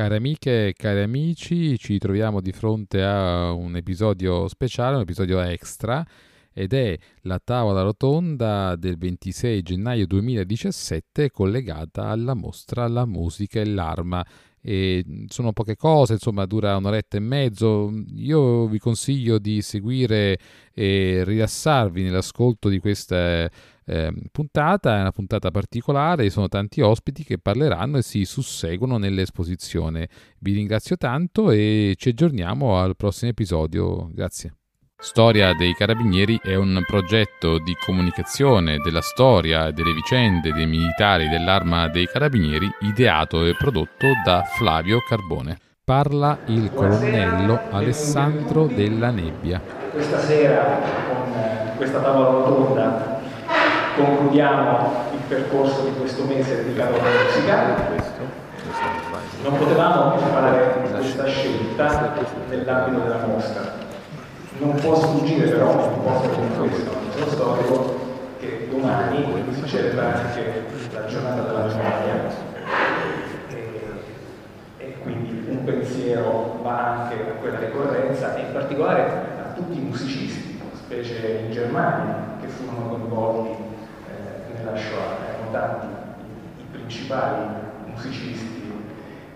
Cari amiche e cari amici, ci troviamo di fronte a un episodio speciale, un episodio extra, ed è la tavola rotonda del 26 gennaio 2017 collegata alla mostra La musica e l'arma. E sono poche cose, insomma, dura un'oretta e mezzo. Io vi consiglio di seguire e rilassarvi nell'ascolto di queste eh, puntata, è una puntata particolare, ci sono tanti ospiti che parleranno e si susseguono nell'esposizione. Vi ringrazio tanto e ci aggiorniamo al prossimo episodio. Grazie. Storia dei Carabinieri è un progetto di comunicazione della storia e delle vicende dei militari dell'Arma dei Carabinieri ideato e prodotto da Flavio Carbone. Parla il colonnello Alessandro della Nebbia. Questa sera con questa tavola rotonda concludiamo il percorso di questo mese dedicato alla musica. Non potevamo fare questa scelta nell'ambito della mostra. Non può sfuggire però un posto come questo, il storico, che domani si celebra anche la giornata della memoria e quindi un pensiero va anche a quella ricorrenza e in particolare a tutti i musicisti, specie in Germania, che furono coinvolti nella Shoah, erano tanti i, principali musicisti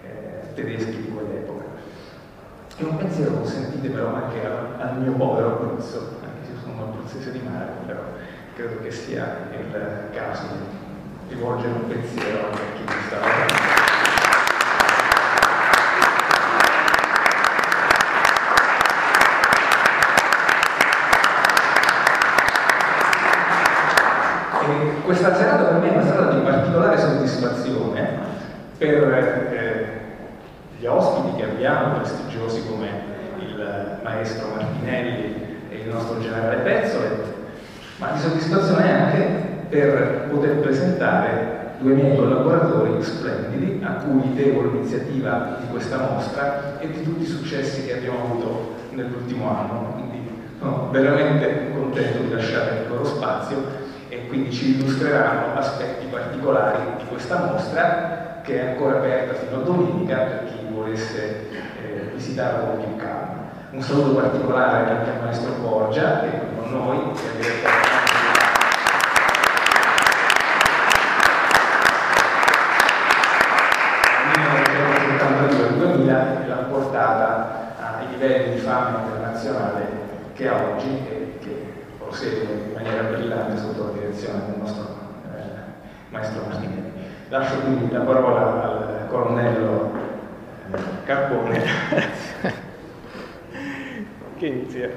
eh, tedeschi di quell'epoca. E un pensiero consentite però anche al, al mio povero Abruzzo, anche se sono un abruzzese di mare, però credo che sia il caso di rivolgere un pensiero a chi mi sta lavorando. questa serata per me è una serata di particolare soddisfazione per eh, gli ospiti che abbiamo, prestigiosi come il maestro Martinelli e il nostro generale Pezzole, ma di soddisfazione anche per poter presentare due miei collaboratori splendidi a cui devo l'iniziativa di questa mostra e di tutti i successi che abbiamo avuto nell'ultimo anno. Quindi sono veramente contento di lasciare il loro spazio quindi ci illustreranno aspetti particolari di questa mostra che è ancora aperta fino a domenica per chi volesse eh, visitarla con più calma. Un saluto particolare anche al maestro Borgia che è con noi, l'ha portata ai livelli di fama internazionale che ha oggi e che prosegue maniera brillante sotto la direzione del nostro eh, maestro Martinelli. Lascio quindi la parola al colonnello eh, Carpone che inizia.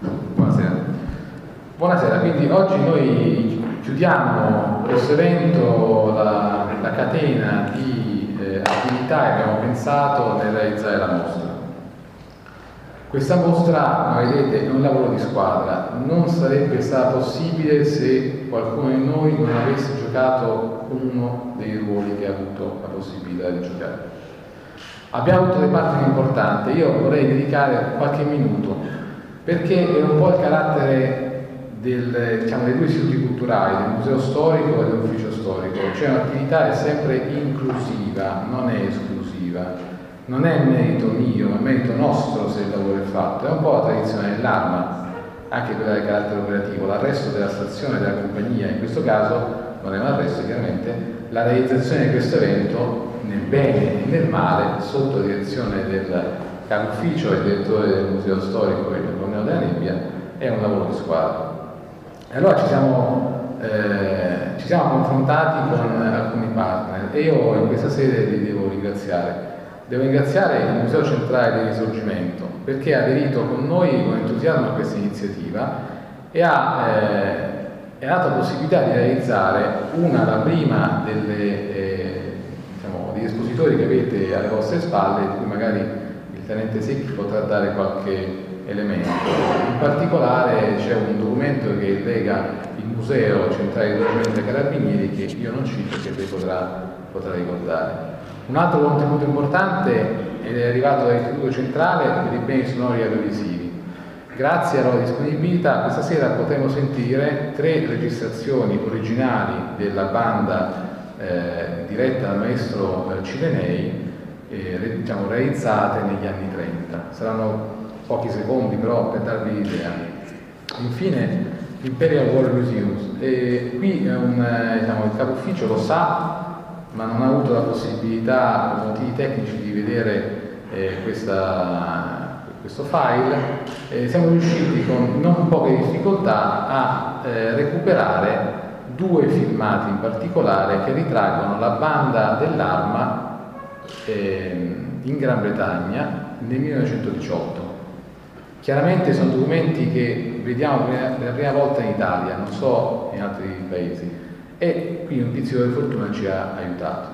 Buonasera. Buonasera, quindi oggi noi chiudiamo questo evento, la, la catena di eh, attività che abbiamo pensato nel realizzare la mostra. Questa mostra, come vedete, è un lavoro di squadra, non sarebbe stato possibile se qualcuno di noi non avesse giocato uno dei ruoli che ha avuto la possibilità di giocare. Abbiamo avuto dei partner importanti, io vorrei dedicare qualche minuto, perché è un po' il carattere del, diciamo, dei due istituti culturali, del museo storico e dell'ufficio storico, cioè un'attività è sempre inclusiva, non è esclusiva non è merito mio, è merito nostro se il lavoro è fatto, è un po' la tradizione dell'arma, anche quella del carattere operativo, l'arresto della stazione della compagnia, in questo caso non è un arresto chiaramente, la realizzazione di questo evento nel bene e nel male sotto direzione del capo ufficio e direttore del museo storico e del Romeo della Nebbia è un lavoro di squadra. E allora ci siamo, eh, ci siamo confrontati con alcuni partner e io in questa sede li devo ringraziare Devo ringraziare il Museo Centrale del Risorgimento perché ha aderito con noi con entusiasmo a questa iniziativa e ha, eh, dato la possibilità di realizzare una, la prima delle, eh, diciamo, degli espositori che avete alle vostre spalle, di cui magari il tenente Secchi potrà dare qualche elemento. In particolare c'è un documento che lega il Museo Centrale del Risorgimento dei Carabinieri che io non cito che lei potrà, potrà ricordare. Un altro contenuto importante è arrivato dall'Istituto Centrale per i beni sonori e audiovisivi. Grazie alla disponibilità questa sera potremo sentire tre registrazioni originali della banda eh, diretta dal maestro eh, Cilenei eh, diciamo, realizzate negli anni 30. Saranno pochi secondi però per darvi l'idea. Infine l'Imperial War Museums, e qui un, eh, diciamo, il capo ufficio lo sa, ma non ha avuto la possibilità per motivi tecnici di vedere eh, questa, questo file, eh, siamo riusciti con non poche difficoltà a eh, recuperare due filmati in particolare che ritraggono la banda dell'arma ehm, in Gran Bretagna nel 1918. Chiaramente sono documenti che vediamo per la prima volta in Italia, non so in altri paesi, e qui un tizio di fortuna ci ha aiutato.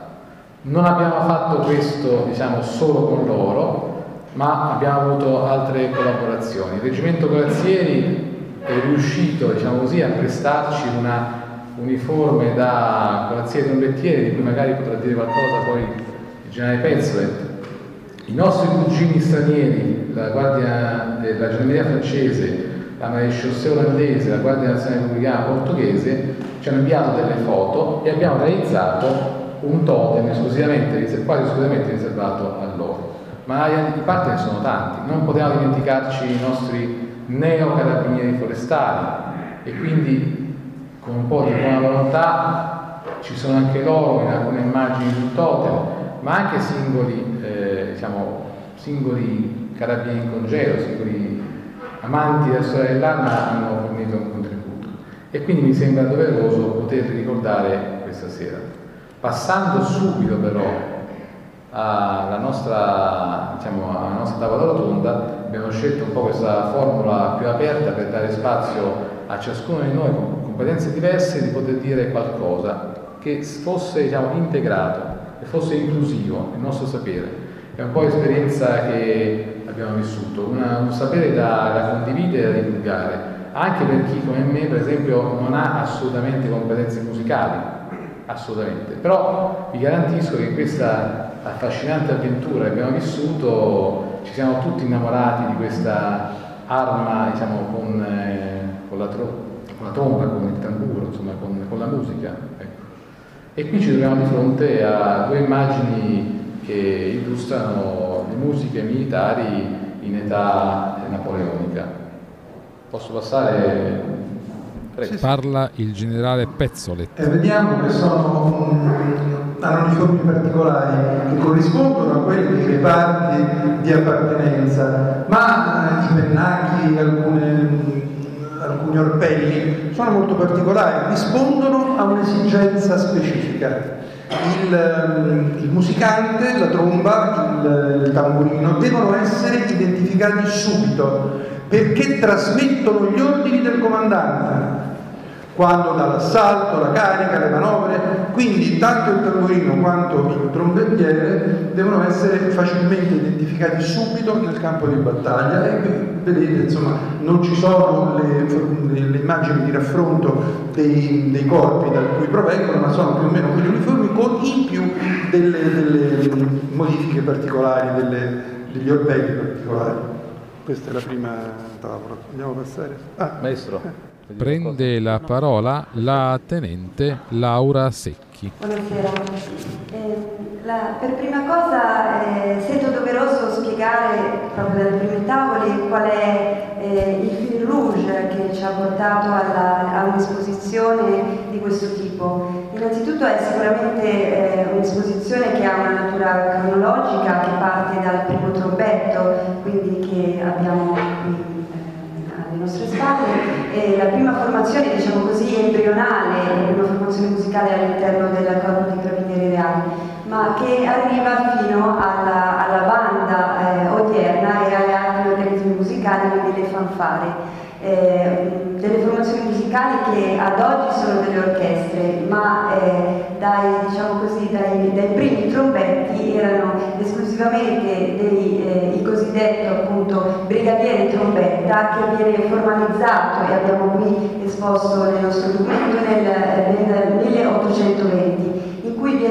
Non abbiamo fatto questo diciamo, solo con loro, ma abbiamo avuto altre collaborazioni. Il Reggimento Corazzieri è riuscito diciamo così, a prestarci una uniforme da corazziere trombettiere, di cui magari potrà dire qualcosa poi il generale Pezzolet. I nostri cugini stranieri, la Guardia della Gendarmeria francese, la Marescialse olandese, la Guardia Nazionale Repubblicana portoghese, ci hanno inviato delle foto e abbiamo realizzato un totem esclusivamente, quasi esclusivamente riservato a loro. Ma i partner sono tanti, non potevamo dimenticarci i nostri neo-carabinieri forestali e quindi con un po' di buona volontà ci sono anche loro in alcune immagini sul totem, ma anche singoli, eh, diciamo, singoli carabinieri in congelo, singoli amanti della storia dell'arma hanno fornito un contributo. E quindi mi sembra doveroso poterli ricordare questa sera. Passando subito però alla nostra, diciamo, alla nostra tavola rotonda, abbiamo scelto un po' questa formula più aperta per dare spazio a ciascuno di noi con competenze diverse di poter dire qualcosa che fosse diciamo, integrato e fosse inclusivo il nostro sapere. È un po' l'esperienza che abbiamo vissuto, una, un sapere da, da condividere e da divulgare, anche per chi come me per esempio non ha assolutamente competenze musicali, assolutamente, però vi garantisco che in questa affascinante avventura che abbiamo vissuto ci siamo tutti innamorati di questa arma diciamo, con, eh, con, la con, la tromba, con il tamburo, insomma, con, con la musica. Ecco. E qui ci troviamo di fronte a due immagini che illustrano le musiche militari in età napoleonica. Posso passare? Prego. Parla il generale Pezzolet. Eh, vediamo che sono, hanno uniformi particolari che corrispondono a quelli dei reparti di appartenenza, ma eh, i pennacchi, alcune, alcuni orpelli sono molto particolari, rispondono a un'esigenza specifica il, ehm, il, musicante, la tromba, il, il tamburino devono essere identificati subito perché trasmettono gli ordini del comandante quando dà l'assalto, la carica, le manovre, quindi tanto il tamburino quanto il trombettiere devono essere facilmente identificati subito nel campo di battaglia e vedete insomma non ci sono le, le immagini di raffronto dei, dei, corpi da cui provengono ma sono più o meno quelli uniformi con in più delle, delle modifiche particolari, delle, degli orbelli particolari. Questa è la prima tavola. Andiamo a passare. Ah. Maestro. Prende la parola la tenente Laura Secchi. Buonasera. Eh, la, per prima cosa eh, sento doveroso spiegare proprio dalle prime tavole qual è eh, il fil rouge che ci ha portato alla, a un'esposizione di questo tipo. Innanzitutto è sicuramente eh, un'esposizione che ha una natura cronologica che parte dal primo trombetto, quindi che abbiamo qui nostre spalle. E la prima formazione, diciamo così, embrionale, la prima formazione musicale all'interno del corpo di carabinieri reali, ma che arriva fino alla, alla banda eh, odierna e agli altri organismi musicali, quindi le fanfare. Eh, delle formazioni musicali che ad oggi sono delle orchestre, ma eh, dai, diciamo così, dai, dai, primi trombetti erano esclusivamente dei, eh, il cosiddetto appunto brigadiere trombetta che viene formalizzato e abbiamo qui esposto nel nostro documento nel, nel 1820 in cui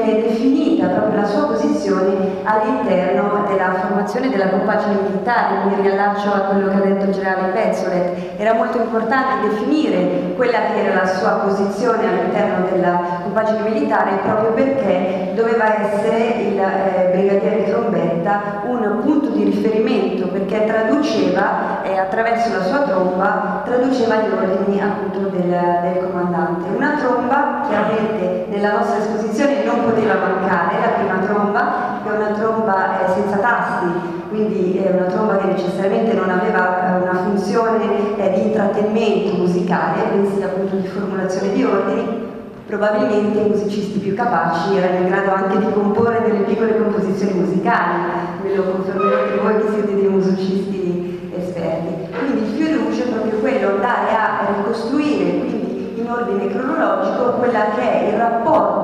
viene definita proprio la sua posizione all'interno della formazione della compagine militare, mi riallaccio a quello che ha detto il generale Pezzolet, era molto importante definire quella che era la sua posizione all'interno della compagine militare proprio perché doveva essere il eh, brigadiere trombetta un punto di riferimento perché traduceva eh, attraverso la sua tromba traduceva gli ordini appunto del, del comandante. Una tromba chiaramente nella nostra esposizione non poteva mancare, la prima tromba è una tromba eh, senza tasti, quindi è una tromba che necessariamente non aveva eh, una funzione eh, di intrattenimento musicale, bensì appunto di formulazione di ordini, probabilmente i musicisti più capaci erano in grado anche di comporre delle piccole composizioni musicali, me lo confermerete voi che siete dei musicisti esperti. Quindi il fil rouge è proprio quello, andare a ricostruire quindi in ordine cronologico quella che è il rapporto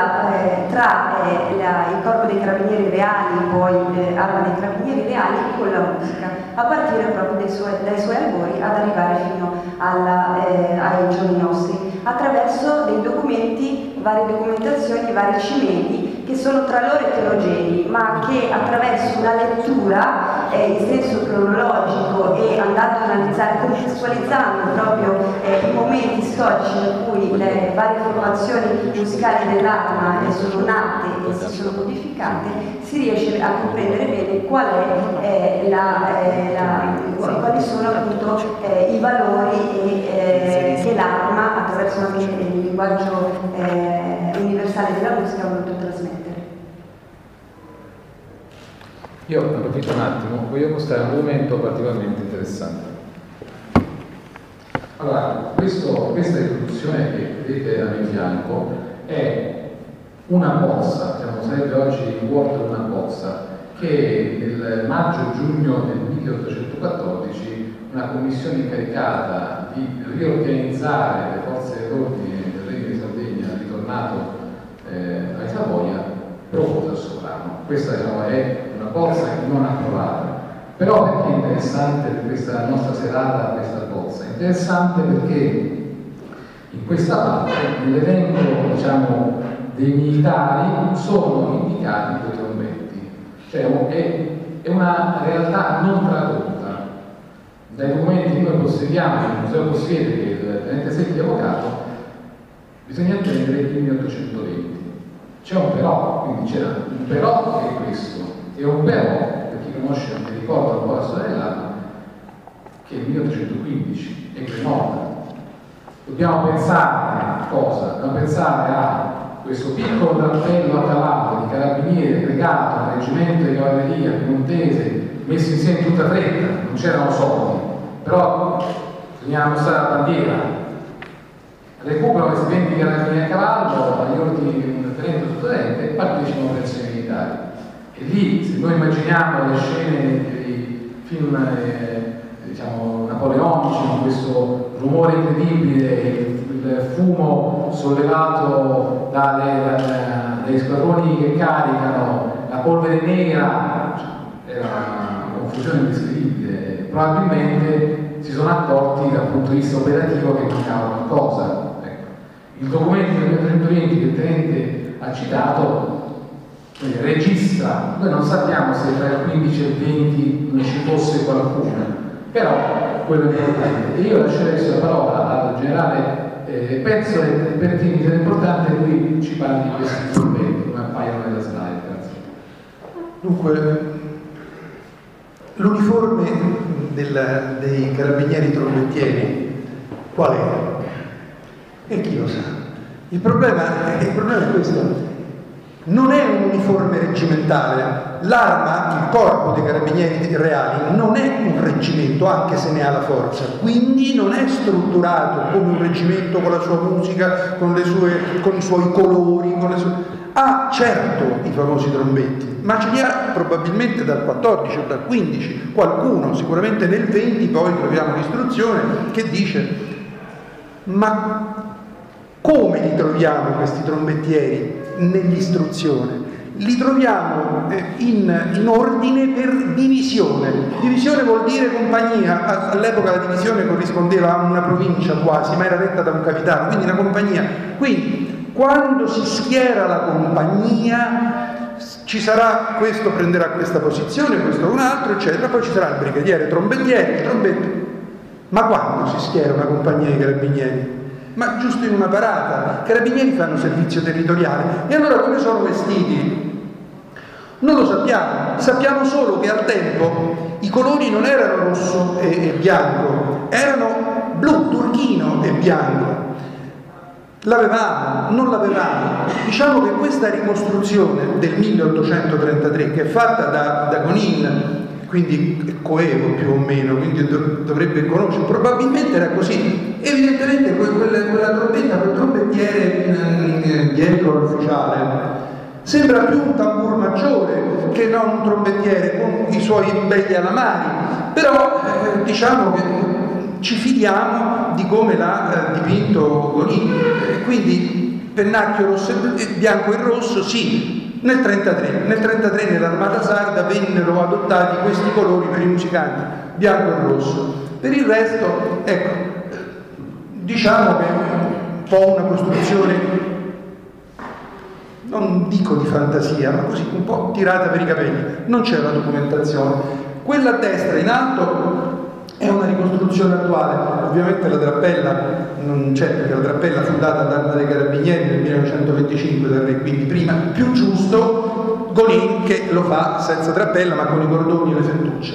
della, eh, tra eh, la, il corpo dei carabinieri reali, poi eh, arma dei carabinieri reali, con la musica, a partire proprio suoi, dai suoi albori ad arrivare fino alla, eh, ai giorni nostri attraverso dei documenti, varie documentazioni, vari cimeli che sono tra loro eterogenei, ma che attraverso una lettura eh, in senso cronologico e andando ad analizzare, contestualizzando proprio eh, i momenti storici in cui le varie formazioni musicali dell'arma sono nate e si sono modificate, si riesce a comprendere bene qual è, eh, la, eh, la, quali sono appunto eh, i valori e, che l'arma attraverso anche il linguaggio eh, universale della musica ha voluto trasmettere. Io approfitto un attimo, voglio mostrare un momento particolarmente interessante. Allora, questo, questa riproduzione che vedete a mio fianco è una bozza, diciamo, sarebbe oggi il Word una bozza, che nel maggio-giugno del 1814 una commissione incaricata di riorganizzare le forze dell'ordine del Regno di Sardegna ritornato eh, ai Savoia propose al sovrano. Questa diciamo, è bozza che non approvata. Però perché è interessante questa nostra serata questa bozza? È interessante perché in questa parte, nell'elenco diciamo, dei militari, sono indicati due trombetti. Cioè è, è una realtà non tradotta dai documenti che noi possediamo, il museo possiede, che il tenente Secchi è avvocato, bisogna attendere il 1820. C'è un però, quindi c'era un però che è questo, e però, per chi conosce, anche ricorda un po' la storia dell'anno, che è il 1815, è Cremona. Dobbiamo pensare a cosa? Dobbiamo pensare a questo piccolo drappello a cavallo di carabinieri legato reggimento di cavalleria piemontese messo insieme in tutta fretta, non c'erano soldi, però bisognava mostrare la bandiera. Recuperano le stipendi carabinieri a cavallo agli ordini di un tenente sottotenente e partecipano alle operazioni militari. E lì, se noi immaginiamo le scene dei film eh, diciamo, napoleonici, con questo rumore incredibile, il fumo sollevato dalle, dai squadroni che caricano, la polvere nera, cioè, era confusione indescrivibile. Probabilmente si sono accorti dal punto di vista operativo che mancava qualcosa. Ecco. Il documento del 1920 che il tenente ha citato registra, noi non sappiamo se tra il 15 e il 20 non ci fosse qualcuno, però quello è importante. E io lascerei la parola al generale eh, Pezzo e Bertini, che è importante lui ci parli di questi documenti, come appaiono nella slide. Grazie. Dunque, L'uniforme dei carabinieri trombettieri qual è? E chi lo sa? Il problema, il problema è questo. Non è un uniforme reggimentale. L'arma, il corpo dei carabinieri reali, non è un reggimento, anche se ne ha la forza. Quindi non è strutturato come un reggimento con la sua musica, con, sue, con i suoi colori, sue ha certo i famosi trombetti, ma ce li ha probabilmente dal 14 o dal 15, qualcuno, sicuramente nel 20 poi troviamo l'istruzione che dice ma come li troviamo questi trombettieri nell'istruzione? Li troviamo eh, in, in, ordine per divisione. Divisione vuol dire compagnia. All'epoca la divisione corrispondeva a una provincia quasi, ma era retta da un capitano, quindi una compagnia. Quindi quando si schiera la compagnia ci sarà questo prenderà questa posizione, questo un altro, eccetera, poi ci sarà il brigadiere, il trombettiere, il trombetto. Ma quando si schiera una compagnia di carabinieri? Ma giusto in una parata, i carabinieri fanno servizio territoriale. E allora come sono vestiti? Non lo sappiamo, sappiamo solo che al tempo i colori non erano rosso e, e bianco, erano blu, turchino e bianco. L'avevamo, non l'avevamo. Diciamo che questa ricostruzione del 1833, che è fatta da, da Gonin, quindi coevo più o meno, quindi dovrebbe conoscere, probabilmente era così. Evidentemente quella, quella trombetta, quel trombettiere dietro l'ufficiale, Sembra più un tamburo maggiore che non un trombettiere con i suoi belli alamari, però eh, diciamo che ci fidiamo di come l'ha eh, dipinto Gonini. Quindi pennacchio rosso e bianco e rosso, sì, nel 1933, nel 1933 nell'armata sarda vennero adottati questi colori per i musicanti, bianco e rosso. Per il resto, ecco, diciamo che è un po' una costruzione non dico di fantasia, ma così un po' tirata per i capelli, non c'è una documentazione. Quella a destra in alto è una ricostruzione attuale, ovviamente la drappella non c'è perché la drappella fu data dall'arma dei carabinieri nel 1925 dal re, quindi prima più giusto Gonin che lo fa senza drappella ma con i cordoni e le fettucce.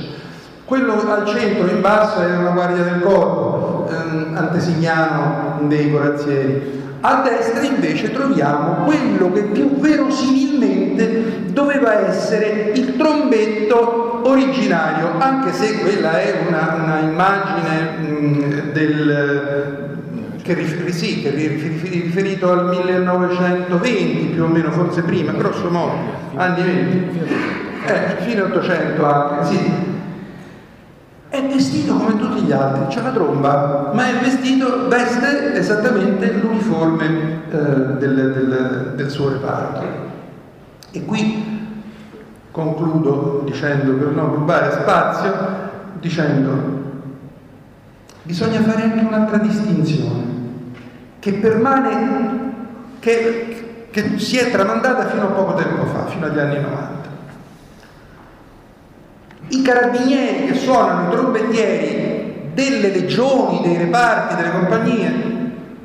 Quello al centro in basso è una guardia del corpo, ehm, antesignano dei corazzieri. A destra invece troviamo quello che più verosimilmente doveva essere il trombetto originario, anche se quella è una, una immagine mh, del, che, rifer- sì, che riferito al 1920 più o meno, forse prima, grosso modo, anni 20, eh, fine 800 anche, sì è vestito come tutti gli altri, c'è la tromba, ma è vestito, veste esattamente l'uniforme eh, del, del, del suo reparto. E qui concludo dicendo, per non rubare spazio, dicendo bisogna fare anche un'altra distinzione che permane, che, che si è tramandata fino a poco tempo fa, fino agli anni 90 i carabinieri che suonano i trombettieri delle legioni, dei reparti, delle compagnie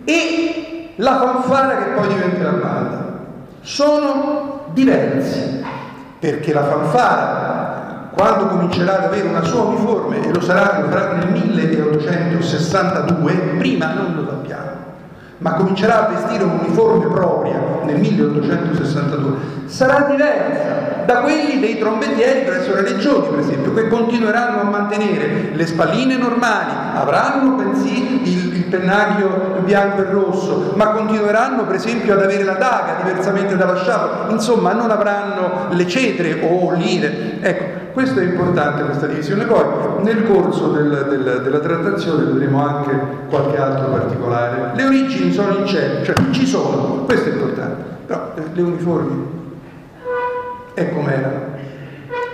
e la fanfara che poi diventa la banda. Sono diversi, perché la fanfara, quando comincerà ad avere una sua uniforme, e lo sarà, lo farà nel 1862, prima non lo sappiamo, ma comincerà a vestire un'uniforme propria nel 1862, sarà diversa da quelli dei trombettieri presso le regioni, per esempio, che continueranno a mantenere le spalline normali, avranno bensì il, il pennacchio bianco e rosso, ma continueranno per esempio ad avere la daga diversamente dalla sciarpa, insomma non avranno le cetre o lire. Ecco, questo è importante questa divisione. Poi nel corso del, del, della trattazione vedremo anche qualche altro particolare. Le origini sono in cielo, cioè ci sono, questo è importante, però eh, le uniformi è com'era.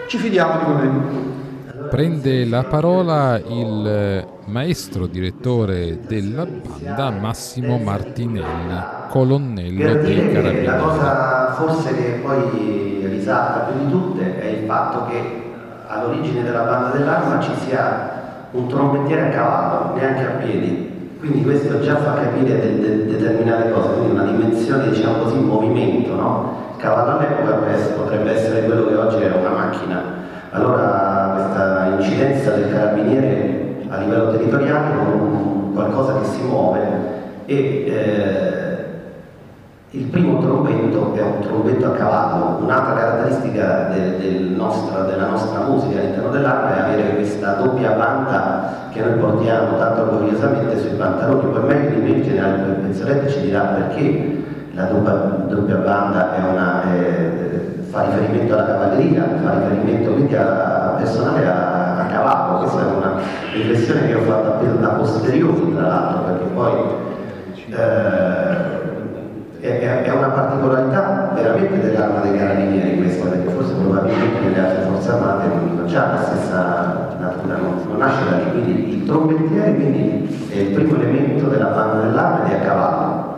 Ci fidiamo di come Prende la parola il maestro direttore della banda Massimo Martinelli, colonnello dei Carabinieri. La cosa forse che poi risalta più di tutte è il fatto che all'origine della banda dell'arma ci sia un trombettiere a cavallo, neanche a piedi. Quindi questo già fa capire de- de- determinate cose, quindi una dimensione, diciamo così, movimento, no? cavallo all'epoca potrebbe essere quello che oggi è una macchina. Allora questa incidenza del carabiniere a livello territoriale con qualcosa che si muove e eh, il primo trombetto è un trombetto a cavallo, un'altra caratteristica de, del nostra, della nostra musica all'interno dell'arma è avere questa doppia banda che noi portiamo tanto orgogliosamente sui pantaloni, poi meglio di me in generale il pensoletto ci dirà perché la doppia, doppia banda una, eh, fa riferimento alla cavalleria, fa riferimento quindi a, a personale a, a, cavallo, questa è una riflessione che ho fatto appena a posteriori tra l'altro, perché poi eh, è, è, una particolarità veramente dell'arma dei carabinieri questa, perché forse probabilmente nelle altre forze armate non c'è la stessa natura, non, nasce da lì, quindi il trombettiere quindi è il primo elemento della banda dell'arma ed a cavallo.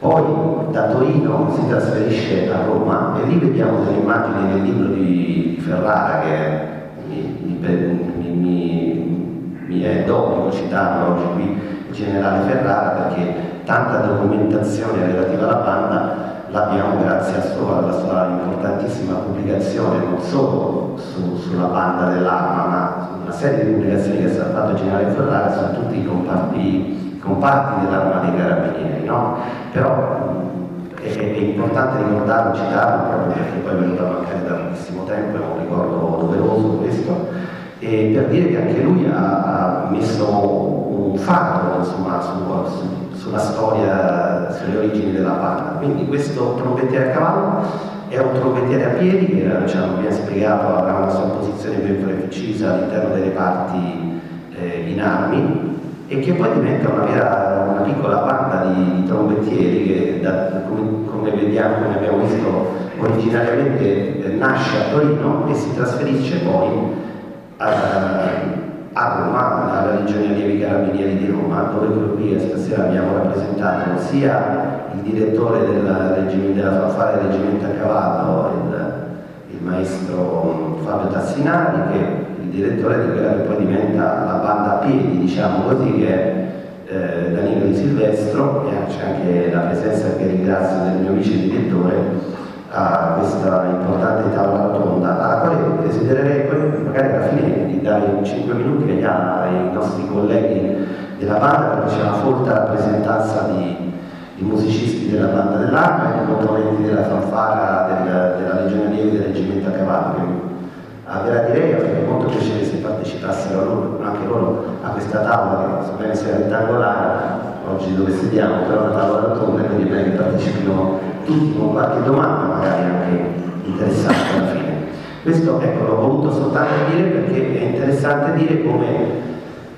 Poi da Torino si trasferisce a Roma e lì vediamo delle immagini nel libro di Ferrara che mi, mi, mi, mi è d'obbligo citarlo oggi qui, il generale Ferrara, perché tanta documentazione relativa alla banda l'abbiamo grazie sua, alla sua importantissima pubblicazione non solo su, sulla banda dell'arma ma su una serie di pubblicazioni che stato fatto Generale Ferrara su tutti i comparti, comparti dell'arma dei carabinieri no? però è, è, importante ricordarlo, citarlo proprio perché poi è venuto a mancare da pochissimo tempo, è un ricordo doveroso questo e per dire che anche lui ha, ha messo un fatto insomma, su, su, sulla storia, sulle origini della banda. Quindi questo trombettiere a cavallo è un trombettiere a piedi che ci hanno ben spiegato avrà una sua posizione ben precisa all'interno delle parti eh, in armi e che poi diventa una, vera, una piccola banda di, di trombettieri che da, come, come, vediamo, come abbiamo visto originariamente eh, nasce a Torino e si trasferisce poi a, a Roma, alla Legione Allievi Carabinieri di Roma, dove qui stasera abbiamo rappresentato sia il direttore della, della del reggimento a cavallo, il, il maestro Fabio Tassinari, che il direttore di quella che poi diventa la banda a piedi, diciamo così, che è eh, Danilo Di Silvestro, e c'è anche la presenza che ringrazio del mio vice direttore a questa importante tavola rotonda, alla quale desidererei poi magari alla fine di dare 5 minuti ai nostri colleghi della banda perché c'è una folta rappresentanza di, di, musicisti della banda dell'arma e di componenti della fanfara del, della Legione Allievi del Reggimento a Cavallo. Direi avrei molto piacere se partecipassero anche loro a questa tavola che sebbene sia rettangolare, oggi dove sediamo, però una tavola rotonda, quindi bene che partecipino tutti con qualche domanda magari anche interessante alla fine. Questo ecco, l'ho voluto soltanto dire perché è interessante dire come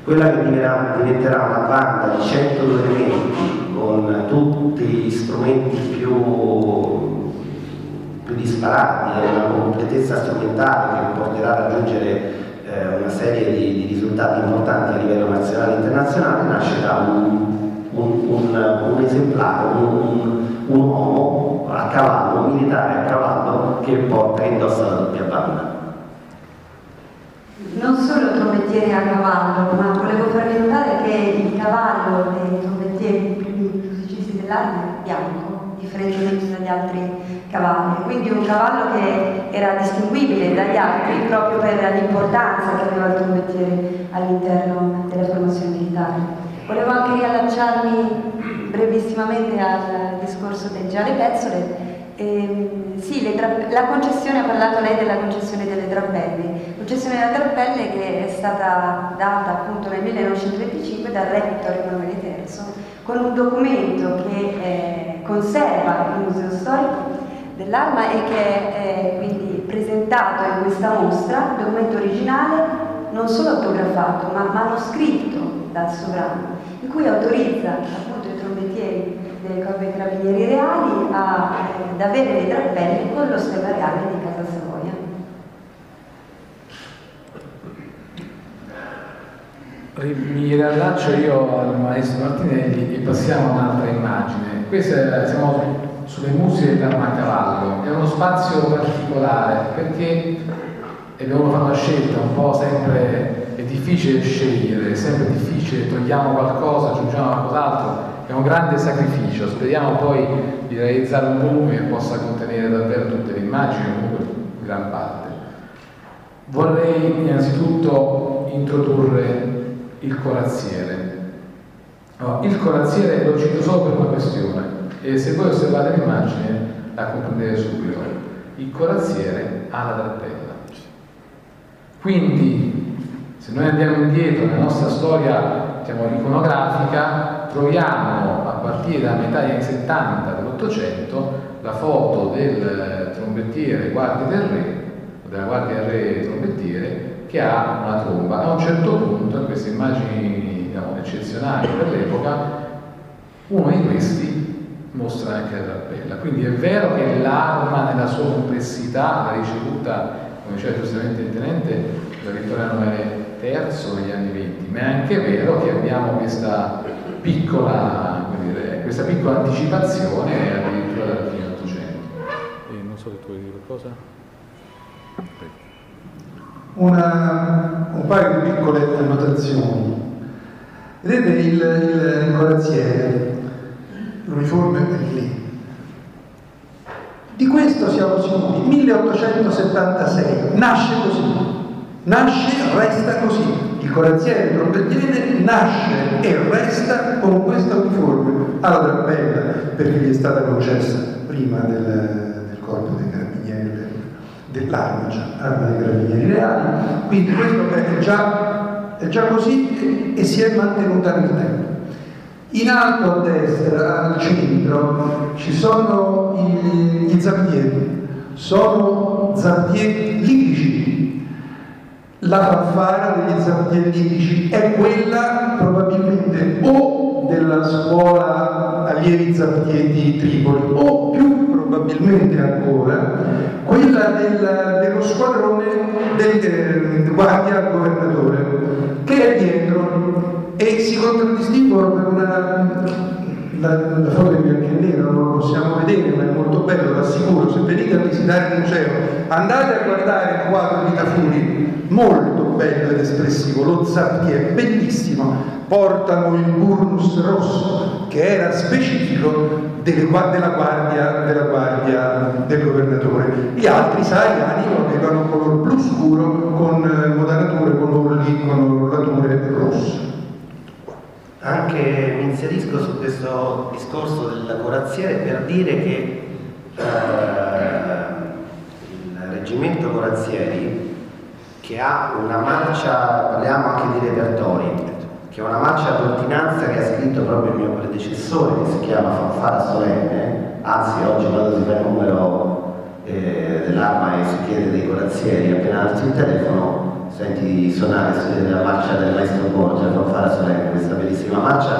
quella che diventerà, diventerà una banda di 102 elementi con tutti gli strumenti più, più disparati e una completezza strumentale che porterà a raggiungere eh, una serie di, di, risultati importanti a livello nazionale e internazionale nasce un, un, un, un esemplare, un, un uomo a cavallo, un militare a cavallo che porta e indossa la doppia banda. Non solo trombettiere a cavallo, ma volevo farvi notare che il cavallo dei trombettieri musicisti dell'arma è bianco, differentemente dagli altri cavalli. Quindi un cavallo che era distinguibile dagli altri proprio per l'importanza che aveva il trombettiere all'interno della formazione militare. Volevo anche riallacciarmi brevissimamente al discorso del Giare Pezzole. Eh, sì, la concessione, ha parlato lei della concessione delle trappelle, concessione delle trappelle che è stata data appunto nel 1925 dal re Vittorio Emanuele III con un documento che eh, conserva il Museo Storico dell'Arma e che è quindi presentato in questa mostra, documento originale non solo autografato ma manoscritto dal sovrano, in cui autorizza appunto trombettieri delle corpi carabinieri reali a, ad avere le trappelle con lo stemma reale di Casa Savoia. Mi riallaccio io al maestro Martinelli e passiamo a un'altra immagine. Questa siamo sulle musiche dell'Armacavallo, è uno spazio particolare perché abbiamo fatto una scelta un po' sempre, è difficile scegliere, è sempre difficile, togliamo qualcosa, aggiungiamo qualcos'altro, è un grande sacrificio, speriamo poi di realizzare un volume che possa contenere davvero tutte le immagini, comunque gran parte. Vorrei innanzitutto introdurre il corazziere. il corazziere lo cito solo per una questione e se voi osservate l'immagine la comprendete subito. Il corazziere ha la drappella. Quindi, noi andiamo indietro nella nostra storia diciamo, iconografica, troviamo a partire da metà degli anni 70 dell'Ottocento la foto del trombettiere guardia del re, della guardia del re trombettiere, che ha una tromba. A un certo punto, in queste immagini diciamo, eccezionali per l'epoca, uno di questi mostra anche la trappella. Quindi è vero che l'arma nella sua complessità l'ha ricevuta, come diceva giustamente il tenente, da Vittorio Emanuele terzo negli anni 20, ma è anche vero che abbiamo questa piccola, dire, questa piccola anticipazione addirittura dalla fine dell'Ottocento. E non so se tu vuoi dire qualcosa? Una, un paio di piccole annotazioni. Vedete il, il corazziere, l'uniforme è lì. questo siamo sicuri. 1876, nasce così. Nasce, resta così. Il corazziere trombettiere nasce e resta con questa uniforme alla drapella perché gli è stata concessa prima del, del corpo dei carabinieri, dell'arma, cioè, arma dei carabinieri reali. Quindi questo è già, è già così e, e si è mantenuta nel tempo. In alto a destra, al centro, ci sono i, gli zappieri, sono zappieri lirici. La fanfara degli zappieri lirici è quella probabilmente o della scuola allievi zappieri di Tripoli o più probabilmente ancora quella del, dello squadrone del eh, guardia governatore che è dietro e si contraddistinguono per una la, la foto in bianco e nero non lo possiamo vedere ma è molto bello, lo assicuro se venite a visitare il museo andate a guardare il quadro di Tafuri molto bello ed espressivo. Lo Zappi è bellissimo. Portano il burnus rosso che era specifico delle, della, guardia, della guardia del governatore. Gli altri sahariani avevano color blu scuro con eh, modanature, con orli, con orlature rosse anche mi inserisco su questo discorso del corazziere per dire che eh, il reggimento corazzieri che ha una marcia, parliamo anche di repertori, che ha una marcia d'ordinanza che ha scritto proprio il mio predecessore che si chiama Fanfara Solenne, anzi oggi quando si fa il numero eh, dell'arma e si chiede dei corazzieri appena alzi il telefono senti suonare la marcia del maestro Borgia, fanfara solenne, questa bellissima marcia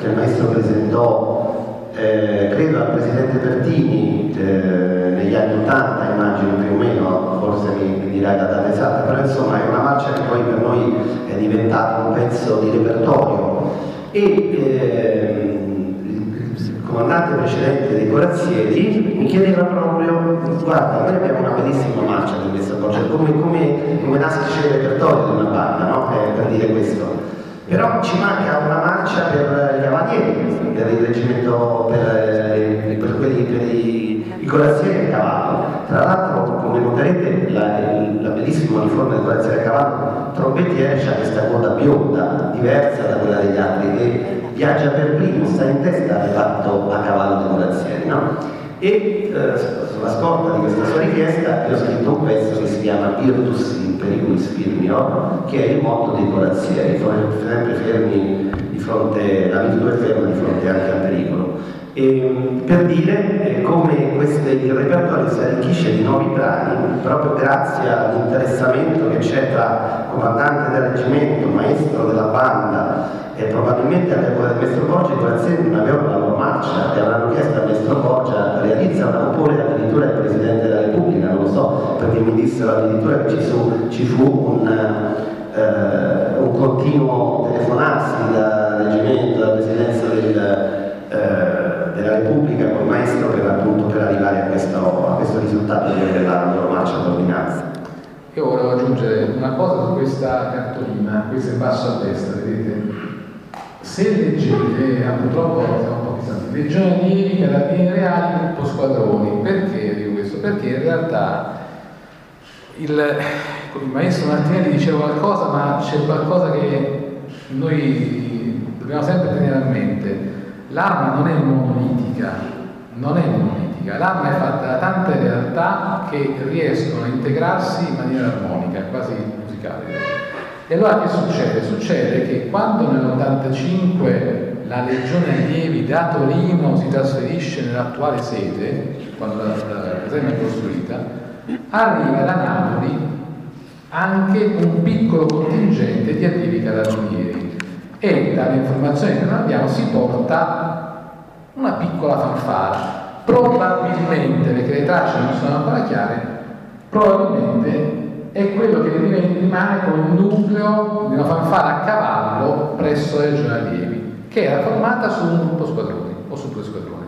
che il maestro presentò, eh, credo al presidente Pertini eh, negli anni 80, immagino più o meno, forse mi, mi dirai la data esatta, però insomma è una marcia che poi per noi è diventata un pezzo di repertorio. E eh, comandante precedente dei corazzieri mi chiedeva proprio, guarda, noi abbiamo una bellissima marcia di questa cosa, come, come, come nasce il repertorio di una banda, no? eh, per dire questo. Però ci manca una marcia per i cavalieri, per il reggimento, per, eh, per quelli, per i, i corazzieri a cavallo. Tra l'altro, come noterete, la, la bellissima uniforme del corazziere a cavallo trombettiere ha questa coda bionda, diversa da quella degli altri, e viaggia per primo, sta in testa di fatto a cavallo dei corazzieri, no? E eh, sulla scorta di questa sua richiesta io ho scritto un pezzo che si chiama Virtus in periculis firmio, che è il motto dei corazzieri, sempre fermi di fronte, la virtù è ferma di fronte anche al pericolo. E, per dire eh, come queste, il repertorio si arricchisce di nuovi brani proprio grazie all'interessamento che c'è tra comandante del reggimento, maestro della banda e probabilmente all'epoca del maestro Borgia i corazzieri non avevano la loro marcia. E avranno chiesto al maestro Borgia realizzala oppure addirittura il Presidente della Repubblica, non lo so, perché mi dissero addirittura che ci, su, ci fu un, eh, un, continuo telefonarsi dal reggimento, dalla Presidenza del, eh, della Repubblica con il maestro per, appunto, per arrivare a questo, a questo risultato di avere la loro marcia d'ordinanza. Io volevo aggiungere una cosa su questa cartolina, questa in basso a destra, vedete? Se leggete, ah, purtroppo siamo un po' distanti, legione allievi, carabinieri reali, gruppo squadroni, perché dico questo? Perché in realtà il, il maestro Martinelli diceva qualcosa, ma c'è qualcosa che noi dobbiamo sempre tenere a mente. L'arma non è monolitica, non è monolitica, l'arma è fatta da tante realtà che riescono a integrarsi in maniera armonica, quasi musicale. E allora che succede? Succede che quando nell'85 la Legione Allievi da Torino si trasferisce nell'attuale sede, quando la, caserma è costruita, arriva da Napoli anche un piccolo contingente di allievi carabinieri e dalle informazioni che noi abbiamo si porta una piccola fanfara. Probabilmente, perché le tracce non sono ancora chiare, probabilmente è quello che rimane come nucleo di una fanfara a cavallo presso la regione allievi, che era formata su un gruppo squadroni o su due squadroni.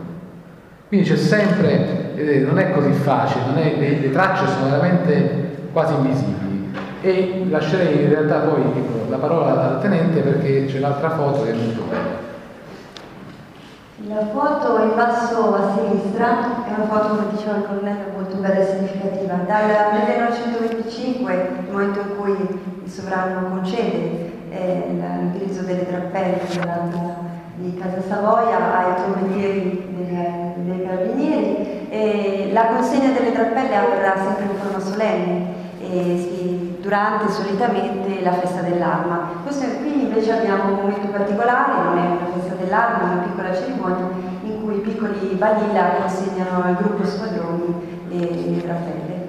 Quindi c'è sempre, vedete, non è così facile, è, le, le, tracce sono veramente quasi invisibili. E lascerei in realtà poi la parola al tenente perché c'è l'altra foto che è molto bella. La foto in basso a sinistra è una foto, come diceva il colonnello, molto bella e significativa. Dal 1925, il momento in cui il sovrano concede eh, l'utilizzo delle dell'anno di Casa Savoia ai trombettieri dei, dei carabinieri, e la consegna delle trappelle avverrà sempre in forma solenne. Si, durante solitamente la festa dell'arma. qui invece abbiamo un momento particolare, non è una festa dell'arma, è una piccola cerimonia in cui i piccoli balilla consegnano al gruppo squadroni le, le trappelle.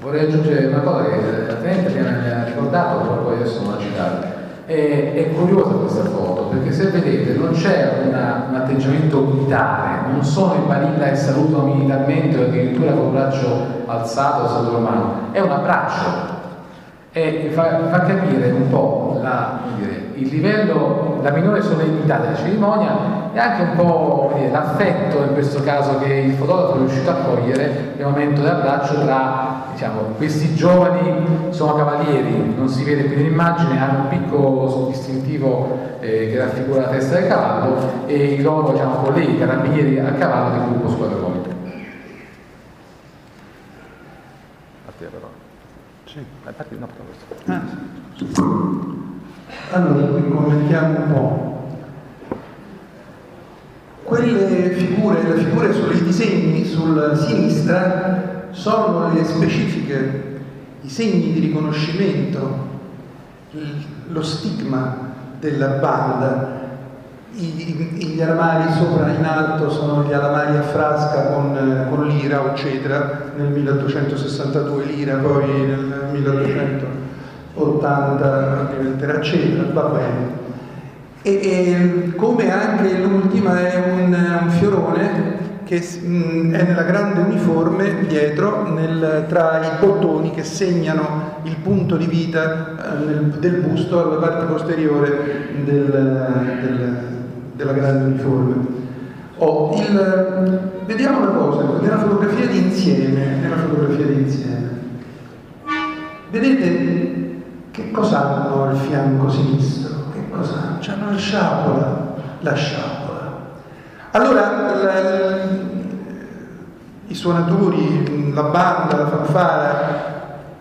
Vorrei aggiungere una cosa che la tenente mi ha ricordato, però poi adesso non la citate. È, è, curiosa questa foto perché se vedete non c'è una, un atteggiamento militare, non sono i balilla che salutano militarmente o addirittura con il braccio alzato sotto la mano, è un abbraccio. E fa, fa capire un po' la, dire, il livello, la minore solennità della cerimonia e anche un po' l'affetto in questo caso che il fotografo è riuscito a cogliere nel momento dell'abbraccio tra diciamo, questi giovani sono cavalieri, non si vede più nell'immagine, hanno un piccolo distintivo eh, che raffigura la testa del cavallo e i loro diciamo, colleghi carabinieri a cavallo del gruppo squadrone. Sì. Infatti no, questo. Ah. Allora, qui commentiamo un po'. Quelle figure, le figure sui disegni sulla sinistra sono le specifiche, i segni di riconoscimento, lo stigma della banda i, gli alamari sopra in alto sono gli alamari a frasca con, con l'ira o cedra, nel 1862 l'ira, poi nel 1880 diventerà cedra, va bene. E, e, come anche l'ultima è un, un fiorone che mh, è nella grande uniforme dietro nel, tra i bottoni che segnano il punto di vita eh, nel, del busto alla parte posteriore del, del della grande uniforme. Oh, il, vediamo una cosa, nella fotografia di insieme, nella fotografia di insieme. Vedete che cosa hanno al fianco sinistro? Che cosa hanno? C'hanno la sciabola, la sciabola. Allora, la, i suonatori, la banda, la fanfara,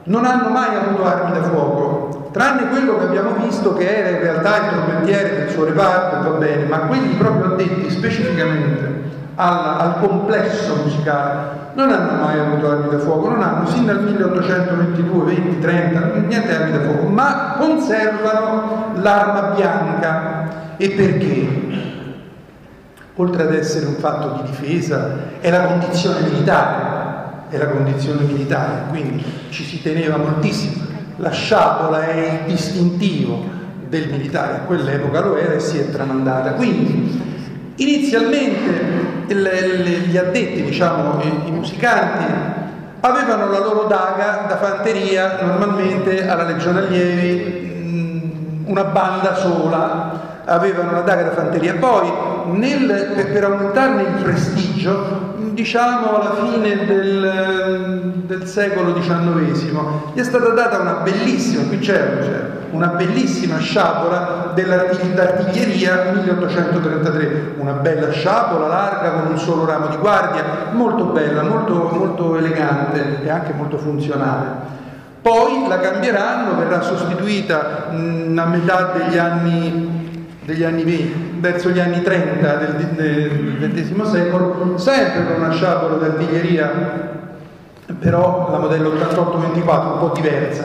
non hanno mai avuto armi da fuoco, tranne quello che abbiamo visto che era in realtà il trombettiere del suo reparto, va bene, ma quelli proprio addetti specificamente al, al complesso musicale non hanno mai avuto armi da fuoco, non hanno sin dal 1822, 20, 30, niente armi da fuoco, ma conservano l'arma bianca. E perché? Oltre ad essere un fatto di difesa, è la condizione militare, è la condizione militare, quindi ci si teneva moltissimo la sciabola è il distintivo del militare, a quell'epoca lo era e si è tramandata. Quindi inizialmente gli addetti, diciamo, i musicanti, avevano la loro daga da fanteria normalmente alla Legione Allievi, una banda sola, avevano la daga da fanteria. Poi nel, per aumentarne il prestigio diciamo alla fine del, del, secolo XIX, gli è stata data una bellissima, qui c'è, una bellissima sciabola dell'artiglieria 1833, una bella sciabola larga con un solo ramo di guardia, molto bella, molto, molto elegante e anche molto funzionale. Poi la cambieranno, verrà sostituita mh, a metà degli anni degli anni 20, verso gli anni 30 del, del XX secolo, sempre con una sciabola d'artiglieria, però la modello 88-24 un po' diversa,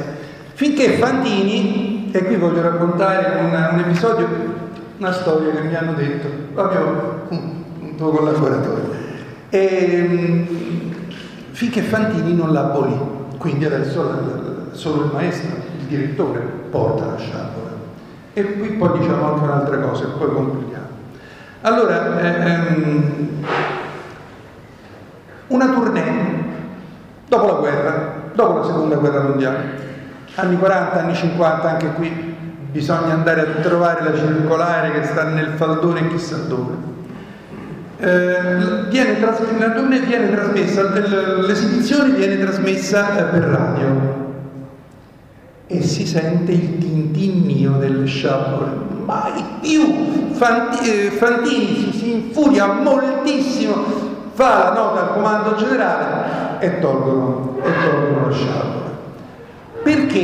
finché Fantini, e qui voglio raccontare un, un episodio, una storia che mi hanno detto, proprio un, un tuo collaboratore, e, ehm, finché Fantini non la abolì, quindi adesso solo il maestro, il direttore, porta la sciabola. E qui poi diciamo anche un'altra cosa e poi concludiamo. Allora, eh, ehm, una tournée dopo la guerra, dopo la seconda guerra mondiale, anni 40, anni 50, anche qui bisogna andare a trovare la circolare che sta nel faldone chissà dove. Eh, viene la tournée viene trasmessa, l'esibizione viene trasmessa eh, per radio e si sente il tintinnio delle sciabole mai più. Eh, Fantini si, si infuria moltissimo, fa la nota al comando generale e tolgono, e tolgono la sciabola. Perché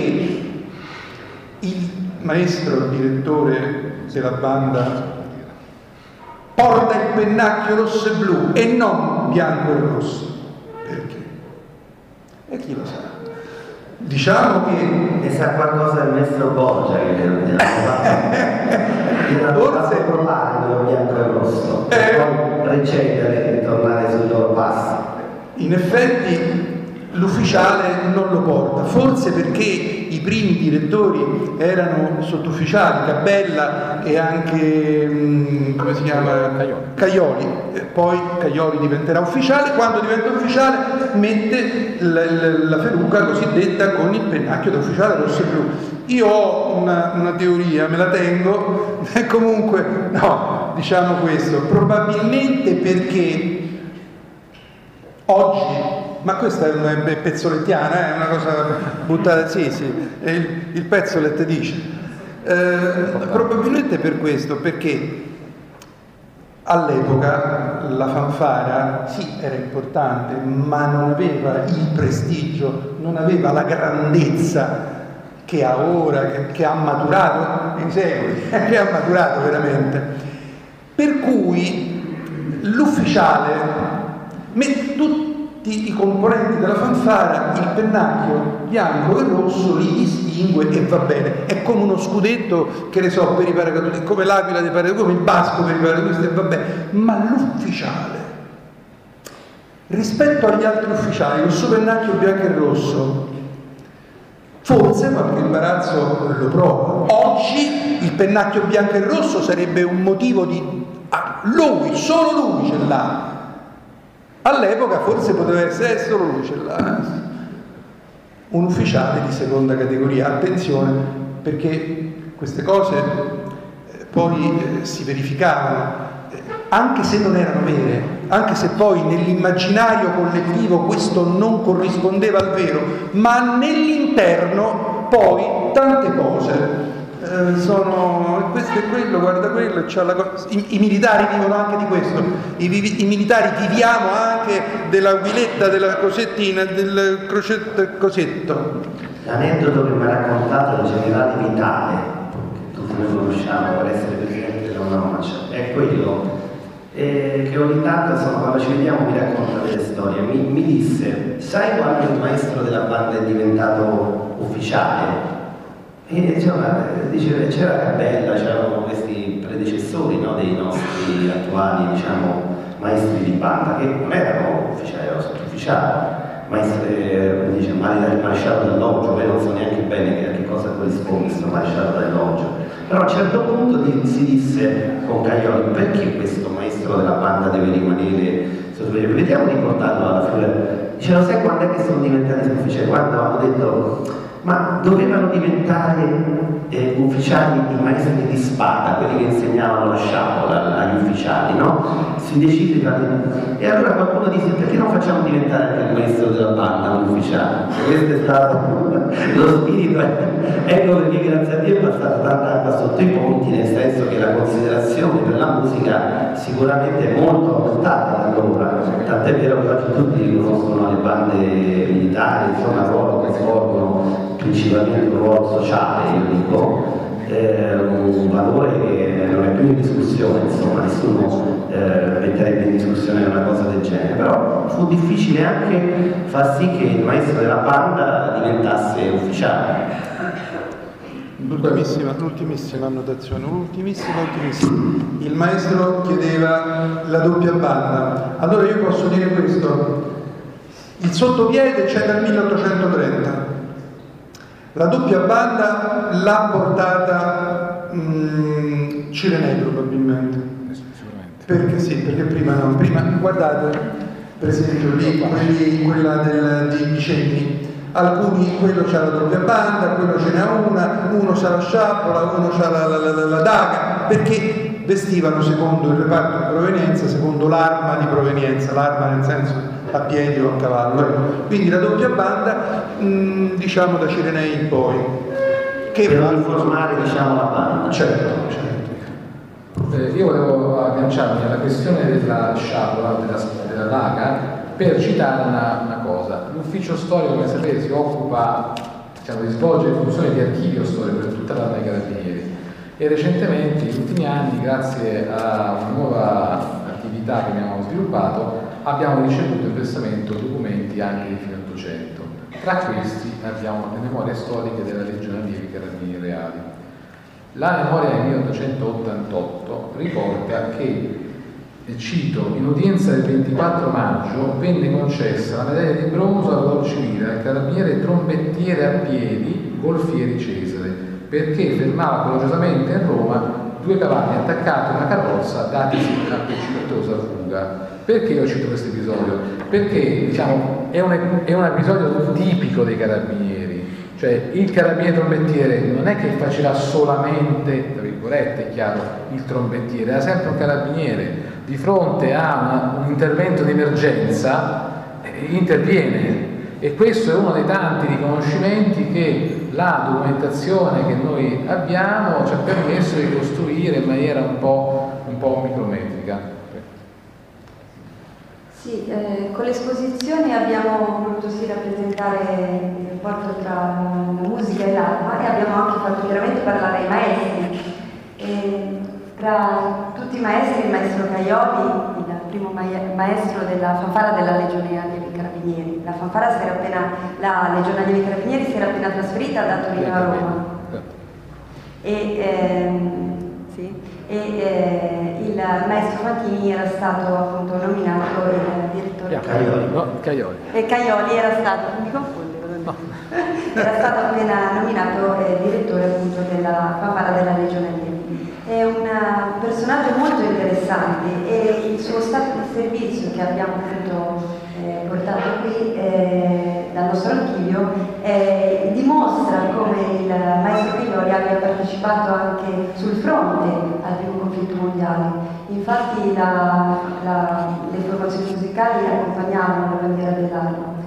il maestro, il direttore della banda porta il pennacchio rosso e blu e non bianco e rosso. Perché? E chi lo sa? Diciamo che... Ne sa qualcosa il maestro Borgia che gliel'ha Forse- fatto provare quello bianco e rosso, Eh. per poi recedere e tornare sui loro passi. In effetti l'ufficiale non lo porta, forse perché i primi direttori erano sottufficiali, Cabella e anche, mm, come si chiama? Caioli. Caioli. E poi Caioli diventerà ufficiale, quando diventa ufficiale mette l- l- la feluca cosiddetta con il pennacchio da ufficiale rosso e blu. Io ho una, una teoria, me la tengo, e comunque no, diciamo questo, probabilmente perché Oggi, ma questa è una pezzolettiana, è una cosa buttata, sì, sì, il, il pezzolet dice. Eh, probabilmente per questo, perché all'epoca la fanfara sì era importante, ma non aveva il prestigio, non aveva la grandezza che ha ora, che, che ha maturato nei secoli, che ha maturato veramente. Per cui l'ufficiale Met- tutti i componenti della fanfara, il pennacchio bianco e rosso li distingue e va bene. È come uno scudetto, che ne so, per i paracadutisti, come l'aquila dei paracadutisti, come il basco per i paracadutisti e va bene. Ma l'ufficiale, rispetto agli altri ufficiali, il suo pennacchio bianco e rosso, forse qualche imbarazzo lo prova. Oggi il pennacchio bianco e rosso sarebbe un motivo di... ah, lui, solo lui ce l'ha. All'epoca forse poteva essere eh, solo lui ce l'ha. Un ufficiale di seconda categoria, attenzione, perché queste cose eh, poi eh, si verificavano, eh, anche se non erano vere, anche se poi nell'immaginario collettivo questo non corrispondeva al vero, ma nell'interno poi tante cose eh, sono questo e quello, guarda quello, I, i militari vivono anche di questo, I, vivi- i militari viviamo anche della guiletta, della cosettina, del crocetto, cosetto. L'aneddoto che mi ha raccontato il generale Vitale, che tutti noi conosciamo per essere presidente della UNAMAC, è quello eh, che ogni tanto, insomma, quando ci vediamo mi racconta delle storie. Mi, mi disse, sai quando il maestro della banda è diventato ufficiale? E insomma, dice, c'era Cabella, c'erano questi predecessori no, dei nostri attuali diciamo, maestri di banda che non erano ufficiali, erano sottufficiali, maestri, eh, dice, mare- maresciallo dell'Oggio, poi non so neanche bene a che cosa corrisponde questo maresciallo dell'Oggio. Però a un certo punto si disse con Caglioli perché questo maestro della banda deve rimanere sottufficiale? Vediamo di portarlo alla fine. Dice, lo sai quando è che sono diventati sottufficiali? Quando hanno detto ma dovevano diventare eh, ufficiali i maestri di spada, quelli che insegnavano la sciabola agli ufficiali, no? Si decide tra le... E allora qualcuno dice perché non facciamo diventare anche il maestro della banda un ufficiale? Questo è stato lo spirito, ecco perché grazie a Dio è passata tanta acqua sotto i ponti, nel senso che la considerazione per la musica sicuramente è molto aumentata da allora, tant'è vero che tutti riconoscono le bande militari, insomma, ruolo che svolgono principalmente un ruolo sociale, io dico, eh, un valore che non è più in discussione, insomma, nessuno eh, metterebbe in discussione una cosa del genere, però fu difficile anche far sì che il maestro della banda diventasse ufficiale. L'ultimissima, l'ultimissima annotazione, ultimissima, ultimissima. Il maestro chiedeva la doppia banda. Allora io posso dire questo. Il sottopiede c'è dal 1830. La doppia banda l'ha portata mm, Cirenei probabilmente. Perché sì, perché prima no, prima guardate per esempio lì quelli, quella del, di Vicenni, alcuni quello c'ha la doppia banda, quello ce n'ha una, uno c'ha la sciabola, uno c'ha la, la, la- la daga, perché vestivano secondo il reparto di provenienza, secondo l'arma di provenienza, l'arma nel senso a piedi o a cavallo. ecco. Quindi la doppia banda, mh, diciamo da Cirenei in poi, che Per va uniformare diciamo la banda. Certo, certo. eh, io volevo agganciarmi alla questione della sciabola, della, della laga, per citare una, una cosa. L'ufficio storico, come sapete, si occupa diciamo, di svolgere funzioni di archivio storico per tutta l'anno dei carabinieri e recentemente, negli ultimi anni, grazie a una nuova attività che abbiamo sviluppato, abbiamo ricevuto in testamento documenti anche di fine 800. Tra questi abbiamo le memorie storiche della Legione Allievi Carabinieri Reali. La memoria del 1888 riporta che, cito, in udienza del 24 maggio venne concessa la medaglia di bronzo al ruolo civile al carabiniere trombettiere a piedi Golfieri Cesare, perché fermava coraggiosamente in Roma due cavalli attaccati a una carrozza datisi a precipitosa fuga. Perché io cito questo episodio? Perché diciamo, è, un, è un episodio tipico dei carabinieri, cioè il carabiniere trombettiere non è che faceva solamente, tra virgolette, chiaro, il trombettiere, era sempre un carabiniere. Di fronte a una, un intervento di emergenza eh, interviene e questo è uno dei tanti riconoscimenti che la documentazione che noi abbiamo ci ha permesso di costruire in maniera un po', un po micrometrica. Sì, eh, con l'esposizione abbiamo voluto sì rappresentare il rapporto tra la musica e l'alma e abbiamo anche fatto chiaramente parlare ai maestri. E tra tutti i maestri il maestro Caioli, il primo maestro della fanfara della Legione Allievi Carabinieri. La fanfara si era appena, la Legione Allievi Carabinieri si era appena trasferita da Torino a Roma. E, ehm, sì e eh, il maestro Fantini era stato appunto nominato il direttore Caioli. No, Caioli. e Caioli era stato mi confondo no. era stato appena nominato eh, direttore appunto della fanfara della Regione Allievi è un personaggio molto interessante e il suo stato di servizio che abbiamo appunto eh, portato qui eh, dal nostro archivio eh, dimostra come il maestro Piglioli abbia partecipato anche sul fronte al primo conflitto mondiale. Infatti la, la, le formazioni musicali accompagnavano la bandiera dell'arma.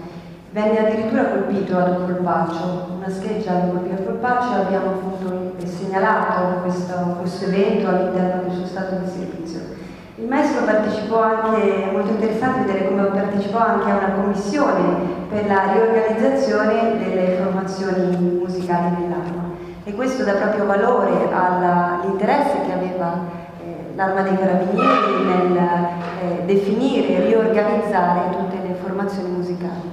Venne addirittura colpito ad un colpaccio, una scheggia lo colpì al colpaccio e abbiamo appunto segnalato questo, questo evento all'interno del suo stato di servizio. Il maestro partecipò anche, molto interessante vedere come partecipò anche a una commissione per la riorganizzazione delle formazioni musicali dell'arma e questo dà proprio valore all'interesse che aveva eh, l'arma dei carabinieri nel eh, definire e riorganizzare tutte le formazioni musicali.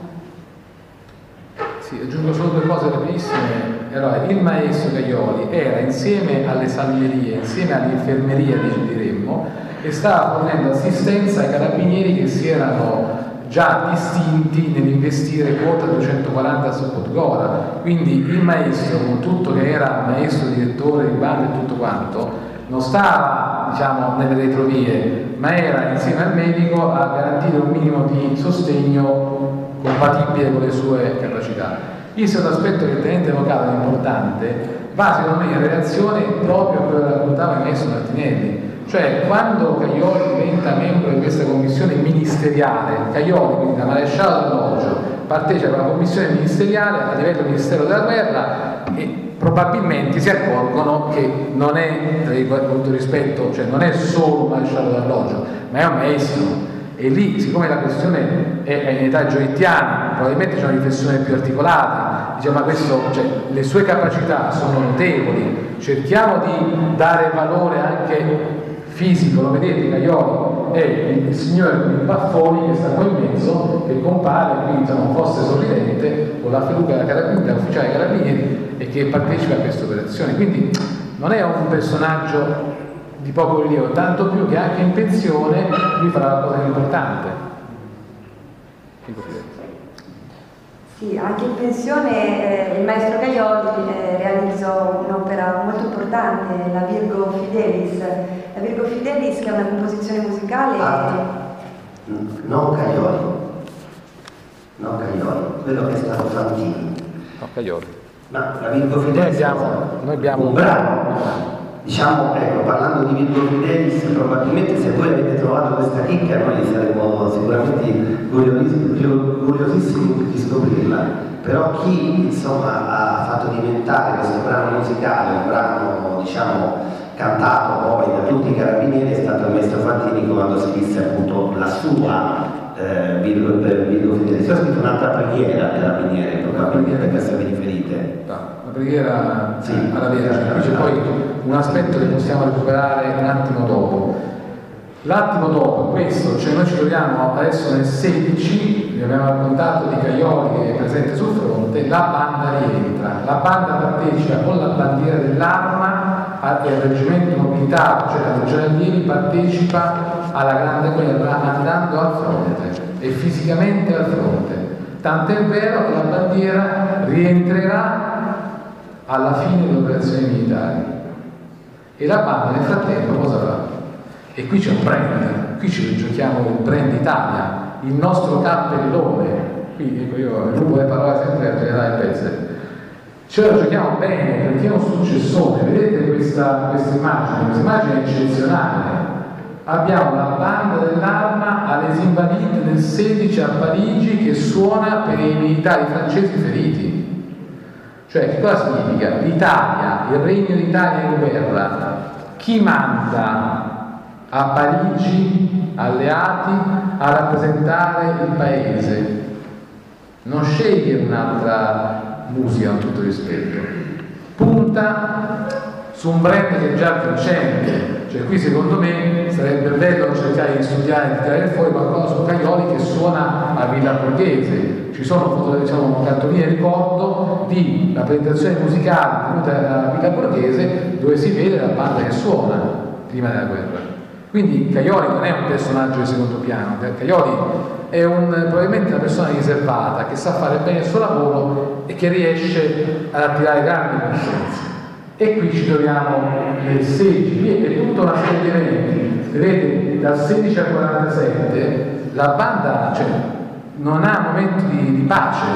Sì, aggiungo solo due cose rapidissime. Allora, il maestro Gaioli era insieme alle salmerie, insieme all'infermeria, diremmo, e stava fornendo assistenza ai carabinieri che si erano già distinti nell'investire quota 240 su Podgora. Quindi il maestro, con tutto che era maestro, direttore di banda e tutto quanto, non stava diciamo, nelle retrovie, ma era insieme al medico a garantire un minimo di sostegno compatibile con le sue capacità. Il secondo aspetto che il tenente evocato è importante va secondo me in relazione proprio a quello che raccontava il maestro Martinelli cioè, quando Caglioli diventa membro di questa commissione ministeriale, Caglioli, quindi da maresciallo d'alloggio, partecipa alla commissione ministeriale a livello Ministero della Guerra e probabilmente si accorgono che non è, con tutto rispetto, cioè non è solo un maresciallo d'alloggio, ma è un maestro. E lì, siccome la questione è in età gioittiana, probabilmente c'è una riflessione più articolata, diciamo, ma questo, cioè, le sue capacità sono notevoli, cerchiamo di dare valore anche fisico, lo vedete, Caioli è il signore con i baffoni che sta qua in mezzo, che compare qui insomma, fosse sorridente con la feluca della carabiniera, ufficiale carabinieri e che partecipa a questa operazione. Quindi non è un personaggio di poco rilievo, tanto più che anche in pensione lui farà la cosa importante. Sì, anche in pensione eh, il maestro Caioli eh, realizzò un'opera molto importante, la Virgo Fidelis. La Virgo Fidelis che è una composizione musicale... Ah, non Caioli, non Caioli, quello che è stato Fantini. No, Caioli. Ma la Virgo Fidelis noi abbiamo, noi abbiamo un brano Diciamo, ecco, parlando di Virgo Fidelis, probabilmente se voi avete trovato questa chicca noi saremmo sicuramente curiosissimi di scoprirla, però chi insomma ha fatto diventare questo brano musicale un brano, diciamo, cantato poi da tutti i carabinieri è stato il maestro Fantini quando scrisse appunto la sua eh, Virgo, Virgo Fedele. Si è scritto un'altra preghiera al carabiniere probabilmente per essere riferite. Preghiera sì. alla Vergine, c'è poi un aspetto che possiamo recuperare un attimo dopo. L'attimo dopo questo, cioè noi ci troviamo adesso nel 16, vi abbiamo raccontato di Caioli che è presente sul fronte, la banda rientra, la banda partecipa con la bandiera dell'arma al reggimento mobilitato, cioè la Allievi partecipa alla grande guerra andando al fronte e fisicamente al fronte. Tant'è vero che la bandiera rientrerà alla fine delle operazioni militari e la banda nel frattempo cosa fa? E qui c'è un brand, qui ci giochiamo il brand Italia, il nostro cappellone. Qui ecco io rubo le parole sempre al generale Pezze. Ce la giochiamo bene perché è un successore. Vedete questa, questa immagine? Questa immagine è eccezionale. Abbiamo la banda dell'arma alle Invalides del 16 a Parigi che suona per i militari francesi feriti. Cioè, che cosa significa? L'Italia, il regno d'Italia in guerra, chi manda a Parigi, alleati, a rappresentare il paese. Non sceglie un'altra musica con tutto rispetto. Punta su un brand che è già vincente. Cioè qui secondo me sarebbe bello cercare di studiare, di tirare fuori qualcosa su Caglioli che suona a Villa Borghese. Ci sono diciamo, cartoline ricordo di rappresentazioni musicali tenute a Villa Borghese dove si vede la banda che suona prima della guerra. Quindi Caioli non è un personaggio di secondo piano, Caioli è un, probabilmente una persona riservata che sa fare bene il suo lavoro e che riesce ad attirare grandi conoscenze. E qui ci troviamo nel 16, qui è tutta una serie di eventi, vedete dal 16 al 47 la banda cioè, non ha momenti di, di pace,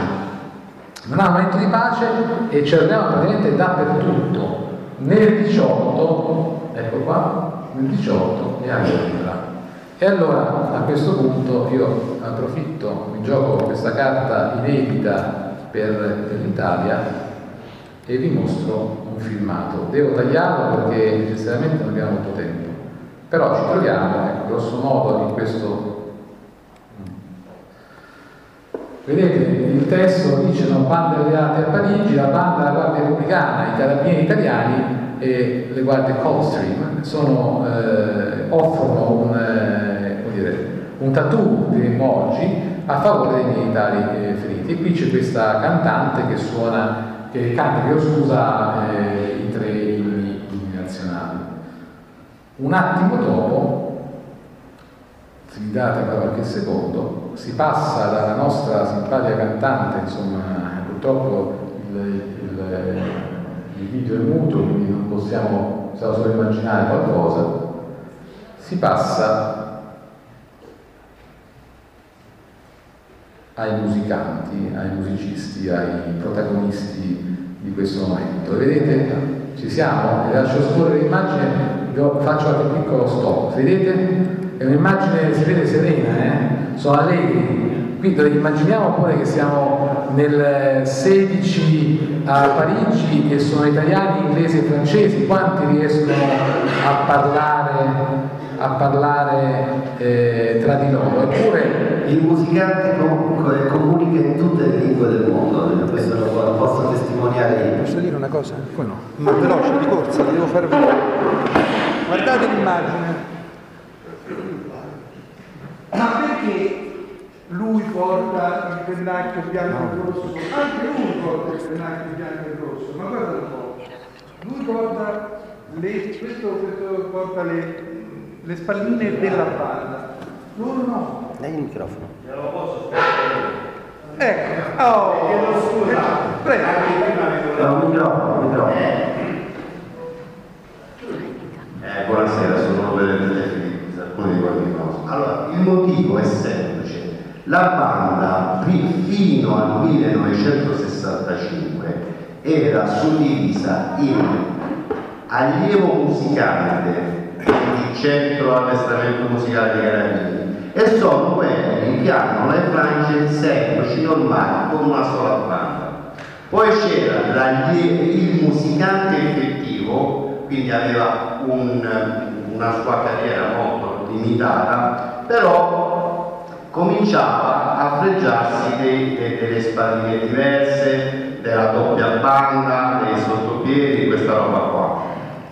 non ha momento di pace e ci arriviamo praticamente dappertutto. Nel 18, ecco qua, nel 18 e a Londra. E allora a questo punto io approfitto, mi gioco questa carta inedita per, per l'Italia e vi mostro un filmato. Devo tagliarlo perché necessariamente non abbiamo molto tempo, però ci troviamo, ecco, grosso modo, in questo Vedete, il testo dice no, bande alleate a Parigi, la banda della Guardia Repubblicana, i carabinieri italiani e le guardie Coldstream sono, eh, offrono un, eh, dire, un tattoo di emoji a favore dei militari eh, feriti. E qui c'è questa cantante che suona, che che scusa eh, i tre inni, nazionali. Un attimo dopo, se mi date qualche secondo, si passa dalla nostra simpatica cantante, insomma, purtroppo il, il il video è muto, quindi non possiamo, possiamo solo immaginare qualcosa, si passa ai musicanti, ai musicisti, ai protagonisti di questo momento. Vedete, ci siamo, vi lascio scorrere l'immagine, faccio qualche piccolo stop. Vedete? È un'immagine, si vede serena, eh? sono allegri, quindi immaginiamo pure che siamo nel 16 a Parigi e sono italiani, inglesi e francesi, quanti riescono a parlare, a parlare eh, tra di loro? Eppure il musicante comunque comunica in tutte le lingue del mondo, questo lo posso testimoniare io. Posso dire una cosa? Come no? Ma veloce, di corsa, devo far vedere. Guardate l'immagine. Ma perché lui porta il pennacchio bianco e rosso, anche lui porta il pennacchio bianco e rosso, ma guarda un po', lui porta le, questo, questo porta le, le spalline della banda, loro no. Dai il microfono. lo posso Ecco, oh, chiedo scusa. Prego. No, microfono, microfono. Eh, buonasera, sono per alcuni di qualche cosa. Allora, il motivo è semplice la banda fino al 1965 era suddivisa in allievo musicante, quindi centro addestramento musicale dei carabinieri, e sono quelli che hanno le frange semplici, normali, con una sola banda. Poi c'era il musicante effettivo quindi aveva un, una sua carriera molto limitata, però cominciava a fregiarsi dei, dei, delle spadine diverse, della doppia banda, dei sottopiedi, questa roba qua.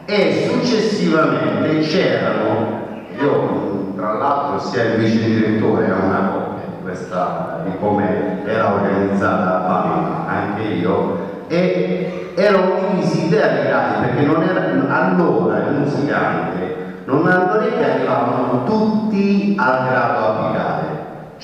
E successivamente c'erano, io tra l'altro sia il vice direttore a una copia di questa, di come era organizzata la banda, anche io, e erano divisi ideali perché non era, allora il musicante non, che arrivavano tutti al grado apicale,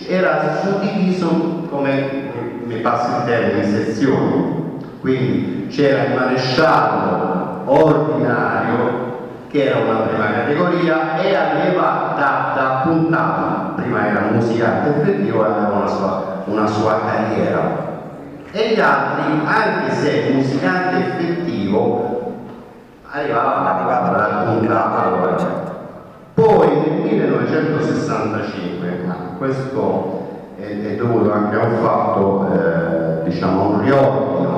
era suddiviso come mi passa il termine in sezioni. Quindi c'era il maresciallo ordinario che era una prima categoria e aveva data puntata prima era musicante effettivo e aveva una sua, una sua carriera e gli altri, anche se musicante effettivo, arrivava, arrivava dal. Certo. Poi nel 1965, ma questo è, è, dovuto anche a un fatto, eh, diciamo, un riordino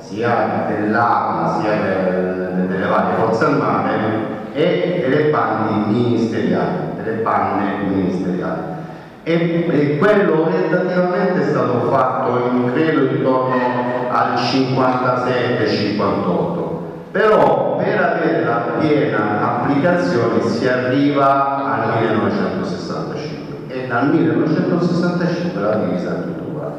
sia dell'APA sia del, delle varie forze armate e delle bande ministeriali, delle bande ministeriali. E, e quello orientativamente è stato fatto in credo intorno al 57-58 però per avere la piena applicazione si arriva al 1965 e dal 1965 la divisa è tutto uguale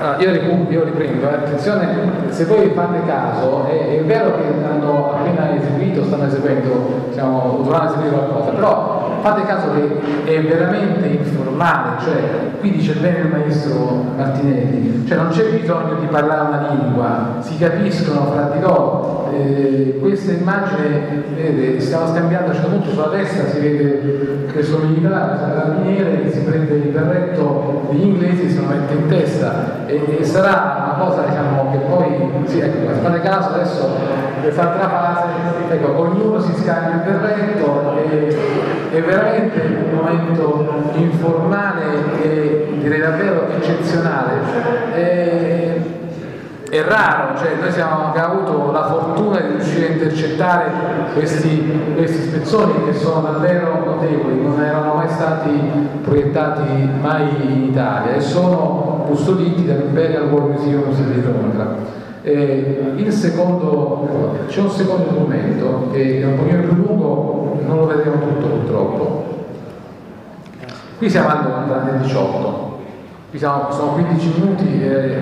Allora, io, io, riprendo, eh. attenzione, se voi fate caso, è, è, vero che hanno appena eseguito, stanno eseguendo, diciamo, dovranno eseguire qualcosa, però fate caso che è veramente informale, cioè qui dice bene il maestro Martinelli, cioè non c'è bisogno di parlare una lingua, si capiscono fra di loro. Eh, questa immagine, vedete, stiamo scambiando, a un certo punto sulla destra si vede che sono sono carabiniere, che si prende il berretto degli inglesi e se lo mette in testa e, e sarà una cosa diciamo, che poi, sì, ecco, fate caso adesso quest'altra fase, ecco, ognuno si scambia il berretto e, e veramente un momento informale e direi davvero eccezionale. E, è raro, cioè noi siamo, abbiamo avuto la fortuna di riuscire a intercettare questi, questi spezzoni che sono davvero notevoli, non erano mai stati proiettati mai in Italia e sono custoditi dall'Imperial War Museum di Londra. Secondo, c'è un secondo documento che è un pochino più lungo, non lo vedremo tutto purtroppo. Qui siamo al Londra nel 18 Siamo, sono 15 minuti, eh,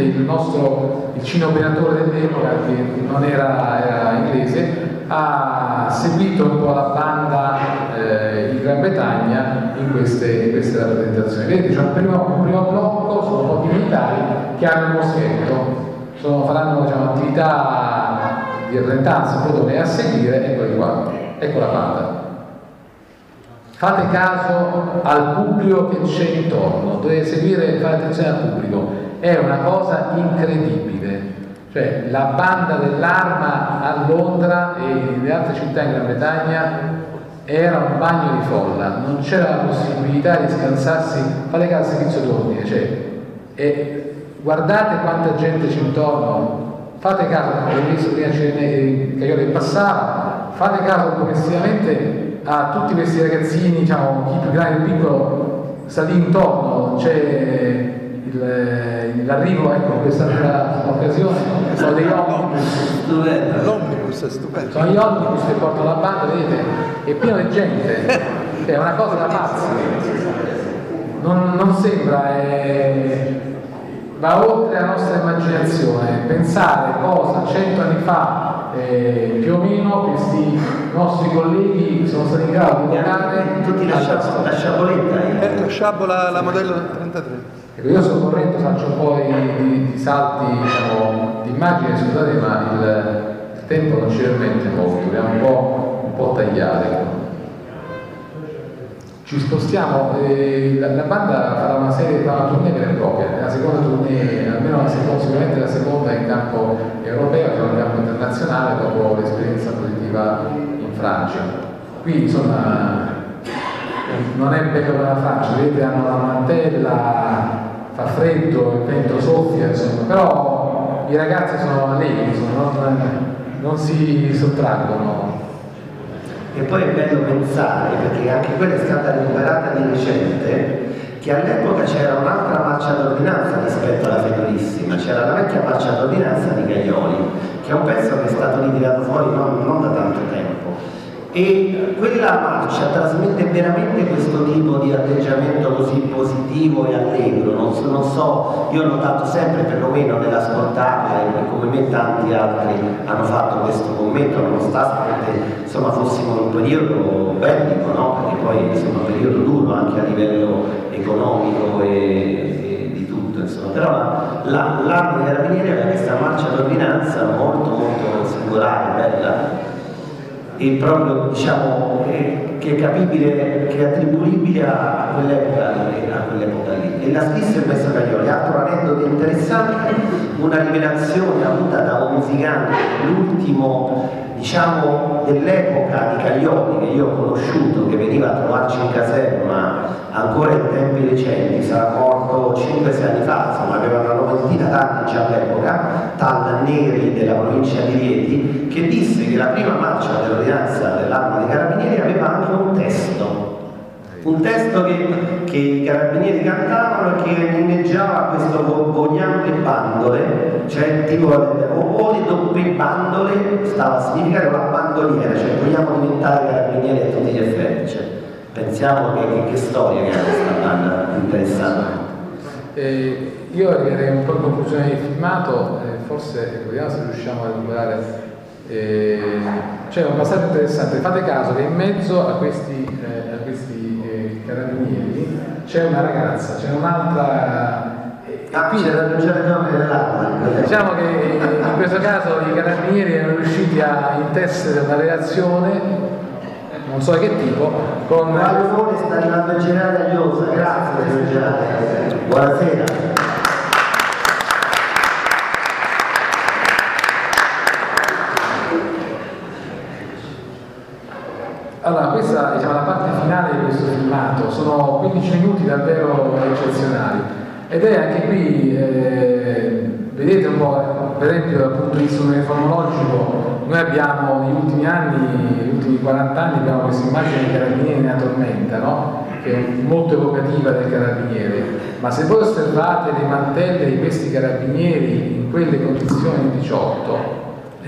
il nostro il cineoperatore dell'epoca, che non era, era, inglese, ha seguito un po' la banda eh, in Gran Bretagna in queste, in queste rappresentazioni. Vedete, c'è un primo, un primo blocco, sono un po' di militari che hanno il moschetto, sono, faranno diciamo, attività di arrentanza, credo a seguire, eccoli qua, ecco la banda. Fate caso al pubblico che c'è intorno, dovete seguire, fare attenzione al pubblico, è una cosa incredibile. Cioè la banda dell'arma a Londra e nelle altre città in Gran Bretagna era un bagno di folla, non c'era la possibilità di scansarsi, fate caso al servizio d'ordine, cioè, e guardate quanta gente c'è intorno, fate caso, ho visto prima che io passava, fate caso progressivamente a tutti questi ragazzini, diciamo, chi più grande e piccolo, sta lì intorno, c'è l'arrivo, ecco, questa occasione, sono degli omnibus. L'omnibus è stupendo. Sono gli omnibus che portano la banda, vedete, è pieno di gente, è una cosa da pazzi. Non, non sembra, è, va oltre la nostra immaginazione, pensare cosa cento anni fa eh, più o meno questi nostri colleghi sono stati in grado di guardare tutti la, sciabola, la sciaboletta eh, la sciabola la modello 33 ecco, io sto correndo faccio un po' di, di, di salti diciamo, di immagine scusate ma il, il, tempo non ci permette molto dobbiamo un po', un po tagliare. Ci spostiamo, eh, la, la, banda farà una serie, farà una tournée vera e propria, la seconda tournée, almeno la seconda, sicuramente la seconda in campo europeo, che in campo internazionale dopo l'esperienza positiva Francia. Qui insomma non è bello la Francia, vedete hanno la mantella, fa freddo, il vento soffia, insomma, però i ragazzi sono allegri, non, non si sottraggono. E poi è bello pensare, perché anche quella è stata recuperata di recente, che all'epoca c'era un'altra marcia d'ordinanza rispetto alla Fedorissima, c'era la vecchia marcia d'ordinanza di Gaglioli, che è un pezzo che è stato ritirato fuori non, non da tanto tempo e quella marcia trasmette veramente questo tipo di atteggiamento così positivo e allegro, non so, non so io ho notato sempre perlomeno nell'ascoltarla e come me tanti altri hanno fatto questo commento nonostante insomma fossimo in un periodo bellico, no? perché poi insomma un periodo duro anche a livello economico e, e di tutto, insomma. però l'arma la, dei carabinieri aveva questa marcia d'ordinanza molto molto singolare, bella e proprio diciamo che, è capibile, che è attribuibile a, quell'epoca quell'epoca lì. E la scrisse il maestro Caglioli, altro aneddoto interessante, una rivelazione avuta da un musicante, l'ultimo diciamo dell'epoca di Caglioli che io ho conosciuto, che veniva a trovarci in caserma ancora in tempi recenti, sarà morto 5-6 anni fa, insomma aveva una novantina d'anni già all'epoca, tal Neri della provincia di Rieti, che disse che la prima marcia dell'ordinanza dell'arma dei carabinieri aveva anche un testo, un testo che, che, i carabinieri cantavano e che inneggiava questo vogliamo le bandole, cioè tipo o, le doppie bandole stava a significare la bandoliera, cioè vogliamo diventare carabinieri a tutti gli effetti. Cioè, pensiamo che, che, che, storia che ha questa banda interessante. Eh, io arriverei un po' in conclusione del filmato, eh, forse vediamo se riusciamo a recuperare. Eh, c'è un passaggio interessante, fate caso che in mezzo a questi, eh, a questi carabinieri, c'è una ragazza, c'è un'altra... Ah, qui c'era il nome dell'arma. Diciamo che in questo caso i carabinieri erano riusciti a intessere una relazione, non so che tipo, con... Mario sta arrivando il generale Agliosa, grazie generale. Buonasera. Allora, questa è diciamo, la parte finale di questo filmato, sono 15 minuti davvero eccezionali ed è anche qui, eh, vedete un po', per esempio dal punto di vista uniformologico, noi abbiamo negli ultimi anni, negli ultimi 40 anni, abbiamo questa immagine dei carabinieri nella tormenta, no? che è molto evocativa del carabiniere, ma se voi osservate le mantelle di questi carabinieri in quelle condizioni 18,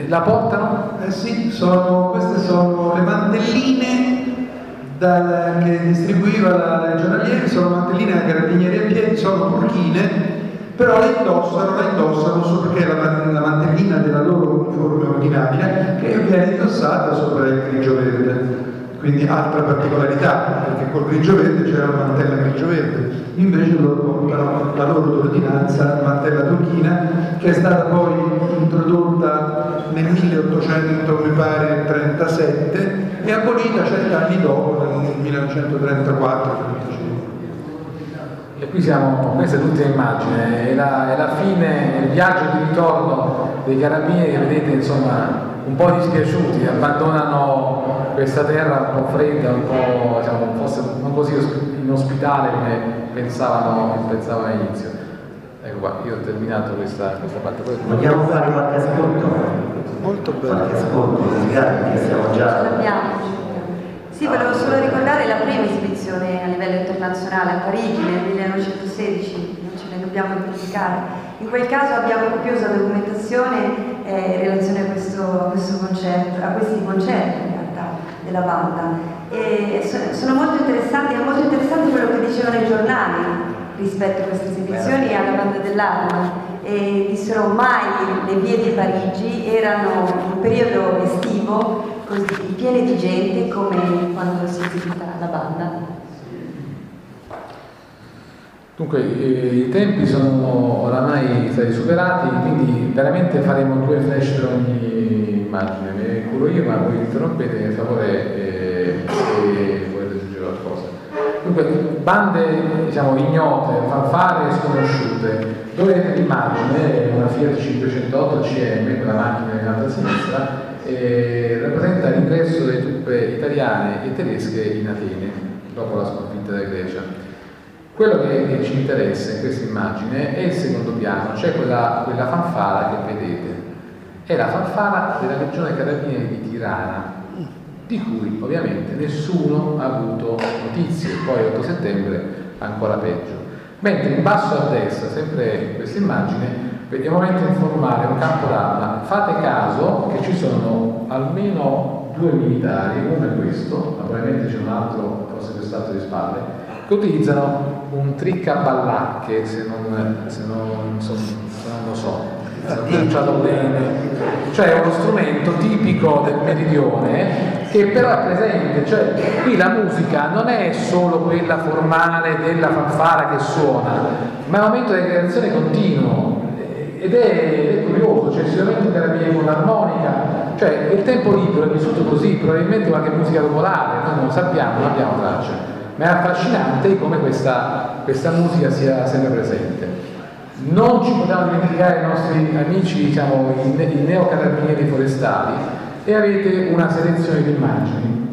la portano? Eh sì, sono, queste sono le mantelline dal, che distribuiva la Legionalieri, sono mantelline a carabinieri a piedi, sono turchine, però le indossano, la indossano solo perché è la, la mantellina della loro uniforme ordinaria che viene indossata sopra il grigio verde. Quindi altra particolarità, perché col grigio verde c'era la mantella grigio verde, invece loro portano la loro ordinanza, la mantella turchina, che è stata poi introdotta nel 1800, mi pare, 37 e abolita cent'anni dopo, nel 1934 e qui siamo, questa è l'ultima immagine, è la, è la fine, il viaggio di ritorno dei carabinieri, vedete insomma un po' dispiaciuti, abbandonano questa terra un po' fredda, un po' diciamo, forse non così inospitale come pensavano, pensavano all'inizio. Ecco qua, io ho terminato questa, questa parte. Vogliamo fare qualche ascolto? Molto bello. Qualche ascolto che siamo già. Sì, volevo solo ricordare la prima esibizione a livello internazionale a Parigi nel 1916, non ce ne dobbiamo dimenticare. In quel caso abbiamo copiosa documentazione eh, in relazione a questo, a questo, concerto, a questi concerti in realtà della banda. E sono molto interessanti, è molto interessante quello che dicevano i giornali rispetto a queste esibizioni e alla banda dell'arma e dissero mai le vie di Parigi erano un periodo estivo così piene di gente come quando si esibita la banda. Dunque, eh, i tempi sono oramai stati superati, quindi veramente faremo due flash per ogni immagine. Ne curo io, ma voi interrompete per favore eh, se volete aggiungere qualcosa. Dunque, bande diciamo, ignote, fanfare sconosciute. Dove l'immagine, una Fiat 508 CM, quella macchina in alta a sinistra, eh, rappresenta l'ingresso delle truppe italiane e tedesche in Atene dopo la sconfitta della Grecia. Quello che, che, ci interessa in questa immagine è il secondo piano, cioè quella, quella fanfara che vedete. È la fanfara della Legione Carabinieri di Tirana, di cui ovviamente nessuno ha avuto notizie, poi 8 settembre ancora peggio. Mentre in basso a destra, sempre in questa immagine, vediamo momento informare un campo d'arma. Fate caso che ci sono almeno due militari, uno è questo, ma probabilmente c'è un altro, forse quest'altro di spalle, che utilizzano un trick a ballacche, se non, se non, se non lo so, pronunciato bene, cioè uno strumento tipico del meridione che però è presente, cioè qui la musica non è solo quella formale della fanfara che suona, ma è un momento di creazione continuo. Ed è, è curioso, cioè, sicuramente carabiniere con l'armonica, cioè il tempo libero è vissuto così, probabilmente qualche musica popolare, noi non lo sappiamo, non abbiamo traccia, ma è affascinante come questa, questa musica sia sempre presente. Non ci possiamo dimenticare i nostri amici, diciamo, i, i neocarabinieri forestali e avete una selezione di immagini.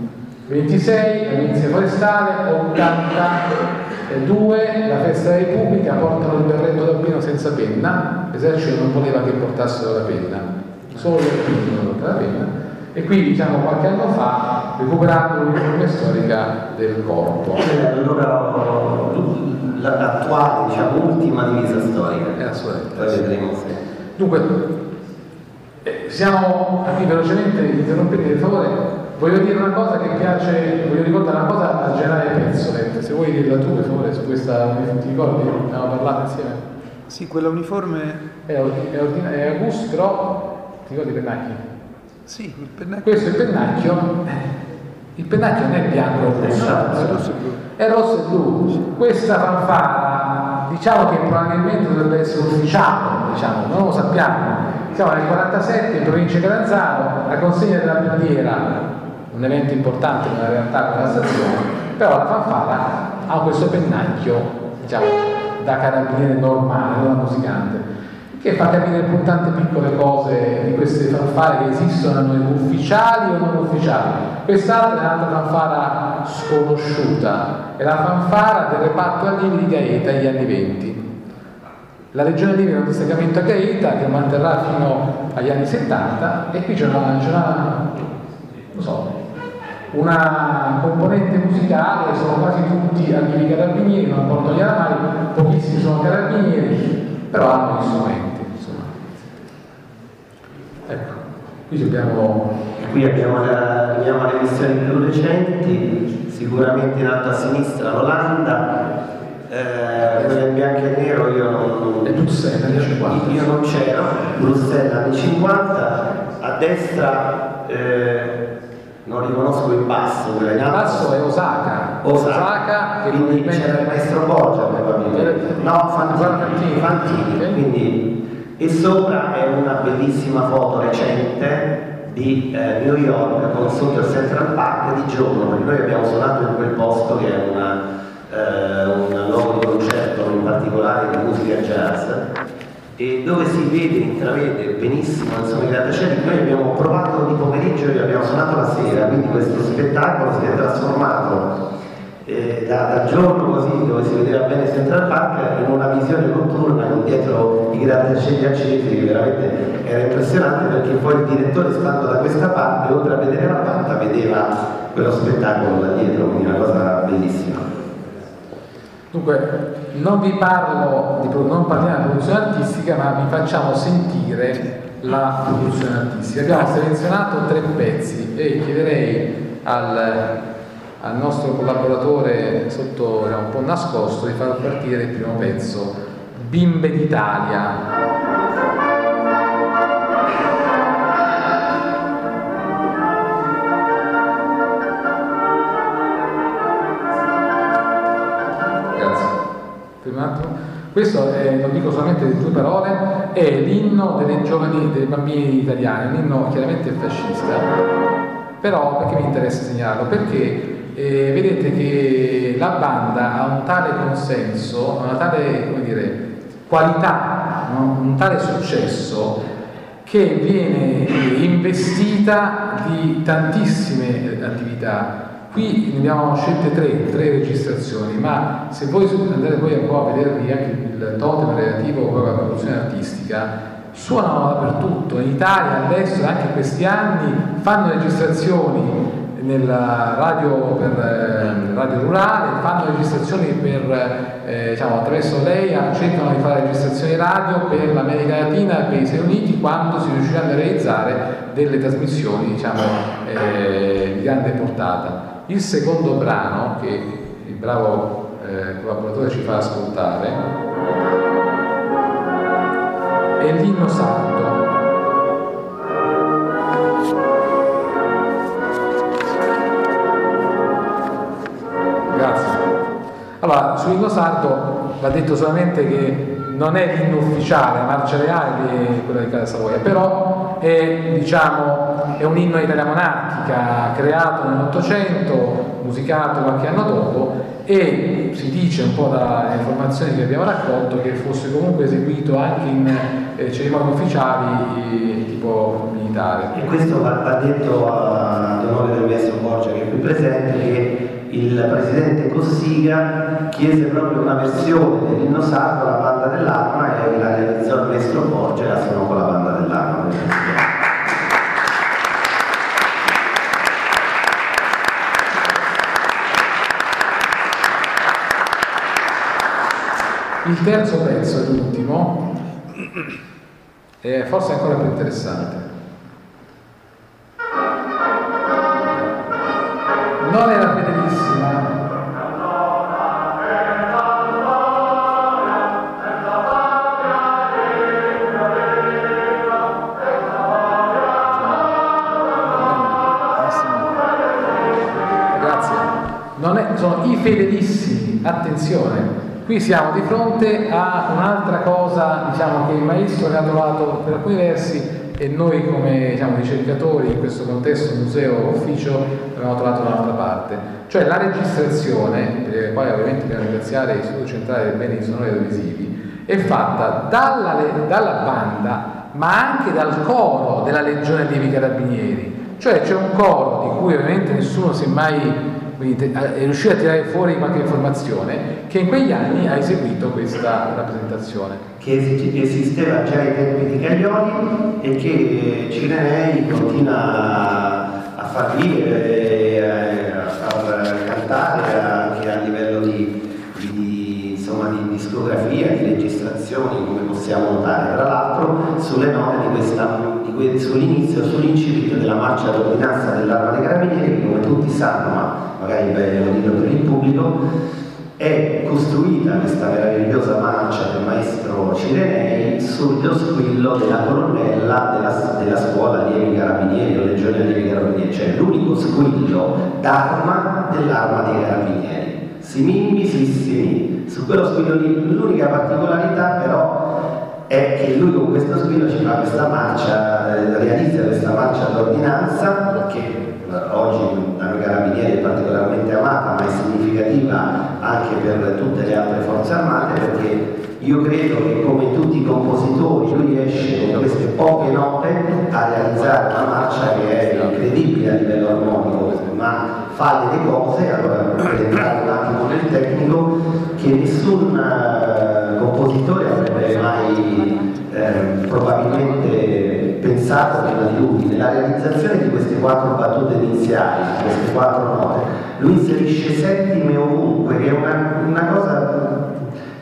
26, la milizia forestale, 82, la festa della Repubblica, portano il berretto d'albino senza penna, l'esercito non voleva che portassero la penna, solo gli alpini non portano la penna, e qui diciamo qualche anno fa recuperando l'uniforme storica del corpo. Allora l'attuale, diciamo, ultima divisa storica. È assolutamente. Poi vedremo se. Dunque, eh, siamo qui velocemente, interrompete per favore. Voglio dire una cosa che piace, voglio ricordare una cosa al generale Pezzolet, se vuoi dirla tu per favore su questa, ti ricordi? Abbiamo parlato insieme. Sì, quella uniforme... È, è, ordina- è Augusto, però ti ricordi i pennacchi? Sì, il pennacchio. Questo è il pennacchio, il pennaccio non è bianco esatto, rosso e blu. È rosso e blu. Questa fanfara, diciamo che probabilmente dovrebbe essere ufficiale, diciamo, non lo sappiamo. Siamo nel 47 in provincia di Catanzaro, la consegna della bandiera, un evento importante nella realtà con la stazione, però la fanfara ha questo pennacchio, diciamo, da carabiniere normale, non da musicante che fa capire con tante piccole cose di queste fanfare che esistono ufficiali o non ufficiali. Quest'altra è un'altra fanfara sconosciuta, è la fanfara del reparto allievi di Gaeta negli anni 20. La Legione Allievi è un distaccamento a Gaeta che manterrà fino agli anni 70 e qui c'è una, c'è una, so, una componente musicale, sono quasi tutti allievi carabinieri, non portano gli aramai, pochissimi sono carabinieri, però hanno gli strumenti. Ecco, qui abbiamo... Qui abbiamo la, abbiamo le missioni più recenti, sicuramente in alto a sinistra l'Olanda, eh, quella in bianco e nero io non... E Bruxelles anni 50. Io non c'ero, Bruxelles anni 50, a destra eh, non riconosco il basso. Il basso è Osaka. Osaka, Osaka quindi c'era il maestro Boggia probabilmente. No, Fantini. Fantini, Fantini. quindi e sopra è una bellissima foto recente di eh, New York con sotto il Central Park di giorno, perché noi abbiamo suonato in quel posto che è una, eh, un luogo di concerto in particolare di musica jazz e dove si vede, intravede benissimo insomma, i grattacieli, noi abbiamo provato di pomeriggio e abbiamo suonato la sera, quindi questo spettacolo si è trasformato eh, da, da, giorno così dove si vedeva bene Central Park in una visione notturna con dietro i grattacieli accesi che veramente era impressionante perché poi il direttore stando da questa parte oltre a vedere la panta vedeva quello spettacolo da dietro quindi una cosa bellissima. Dunque non vi parlo di, non parliamo di produzione artistica ma vi facciamo sentire la produzione artistica. Abbiamo selezionato tre pezzi e chiederei al al nostro collaboratore sotto era un po' nascosto di far partire il primo pezzo, Bimbe d'Italia. Questo è, lo dico solamente di due parole, è l'inno delle giovani, dei bambini italiani, un inno chiaramente fascista, però perché mi interessa segnalarlo? Perché eh, vedete che la banda ha un tale consenso, una tale dire, qualità, no? un tale successo che viene investita di tantissime attività Qui ne abbiamo scelte tre, tre registrazioni, ma se voi andate poi un po' a vedervi anche il totem relativo alla produzione artistica, suonano dappertutto, in Italia, all'estero, anche in questi anni, fanno registrazioni nella radio, per, eh, radio rurale, fanno registrazioni per, eh, diciamo, attraverso lei, cercano di fare registrazioni radio per l'America Latina e per i Stati Uniti quando si riusciranno a realizzare delle trasmissioni diciamo, eh, di grande portata. Il secondo brano, che il bravo eh, collaboratore ci fa ascoltare, è l'inno sardo. Allora, sull'inno sardo va detto solamente che non è l'inno ufficiale, la marcia reale che è quella di Casa Savoia, però è, diciamo, è un inno italiana monarchica creato nell'Ottocento, musicato qualche anno dopo e si dice un po' dalle informazioni che abbiamo raccolto che fosse comunque eseguito anche in eh, cerimonie ufficiali tipo militare. E questo va, va detto ad onore del maestro Borgia che è qui presente che il presidente Cossiga chiese proprio una versione dell'inno sacro alla banda dell'arma e la realizzò il maestro Borgia e la suonò con la banda dell'arma. Il terzo pezzo, l'ultimo, è forse ancora più interessante. I fedelissimi, attenzione, qui siamo di fronte a un'altra cosa diciamo, che il maestro ne ha trovato per alcuni versi e noi come diciamo, ricercatori in questo contesto museo ufficio abbiamo trovato un'altra parte, cioè la registrazione, per la quale ovviamente dobbiamo ringraziare l'Istituto Centrale dei Beni Sonori Audiovisivi, è fatta dalla, dalla banda ma anche dal coro della Legione Lievi Carabinieri, cioè c'è un coro di cui ovviamente nessuno si è mai è riuscito a tirare fuori qualche informazione che in quegli anni ha eseguito questa rappresentazione. Che esisteva già ai tempi di Caglioli e che Cirenei continua a far vivere, a far cantare anche a livello di, di, insomma, di discografia, di registrazioni, come possiamo notare. Tra l'altro sulle note di questa sull'inizio, sull'incipito della marcia d'ordinanza dell'arma dei carabinieri, come tutti sanno, ma magari è bello dirlo per il pubblico, è costruita questa meravigliosa marcia del maestro Cirenei sullo squillo della colonnella della, della scuola Lievi Carabinieri o Legione Lievi Carabinieri, cioè l'unico squillo d'arma dell'arma dei carabinieri. Simimbi, sissimi. Su quello squillo lì l'unica particolarità però è che lui con questo squillo ci fa questa marcia, eh, realizza questa marcia d'ordinanza che oggi da noi carabinieri è particolarmente amata ma è significativa anche per tutte le altre forze armate perché io credo che come tutti i compositori lui riesce con queste poche note a realizzare una marcia che è incredibile a livello armonico ma fa delle cose, allora per entrare un attimo nel tecnico, che nessun uh, compositore avrebbe mai eh, probabilmente pensato prima di lui nella realizzazione di queste quattro battute iniziali, queste quattro note. Lui inserisce settime ovunque, che è una, una cosa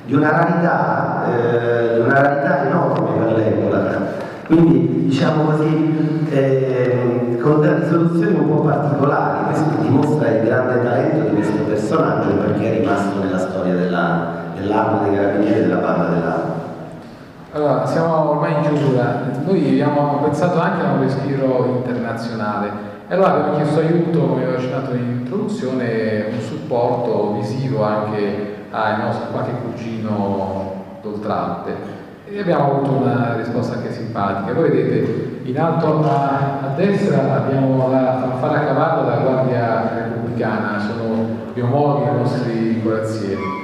di una rarità, eh, una rarità enorme per l'epoca. Quindi diciamo così, eh, con delle risoluzioni un po' particolari, questo dimostra il grande talento di questo personaggio perché è rimasto nella storia della, dell'arma dei carabinieri della banda dell'arma. Allora, siamo ormai in chiusura, noi abbiamo pensato anche a un respiro internazionale e allora abbiamo chiesto aiuto, come ho accennato in introduzione, un supporto visivo anche a nostro, qualche cugino d'Oltralpe e abbiamo avuto una risposta anche simpatica. Voi vedete, in alto a, a destra abbiamo la fanfara cavallo della Guardia Repubblicana, sono gli omologhi dei nostri corazzieri.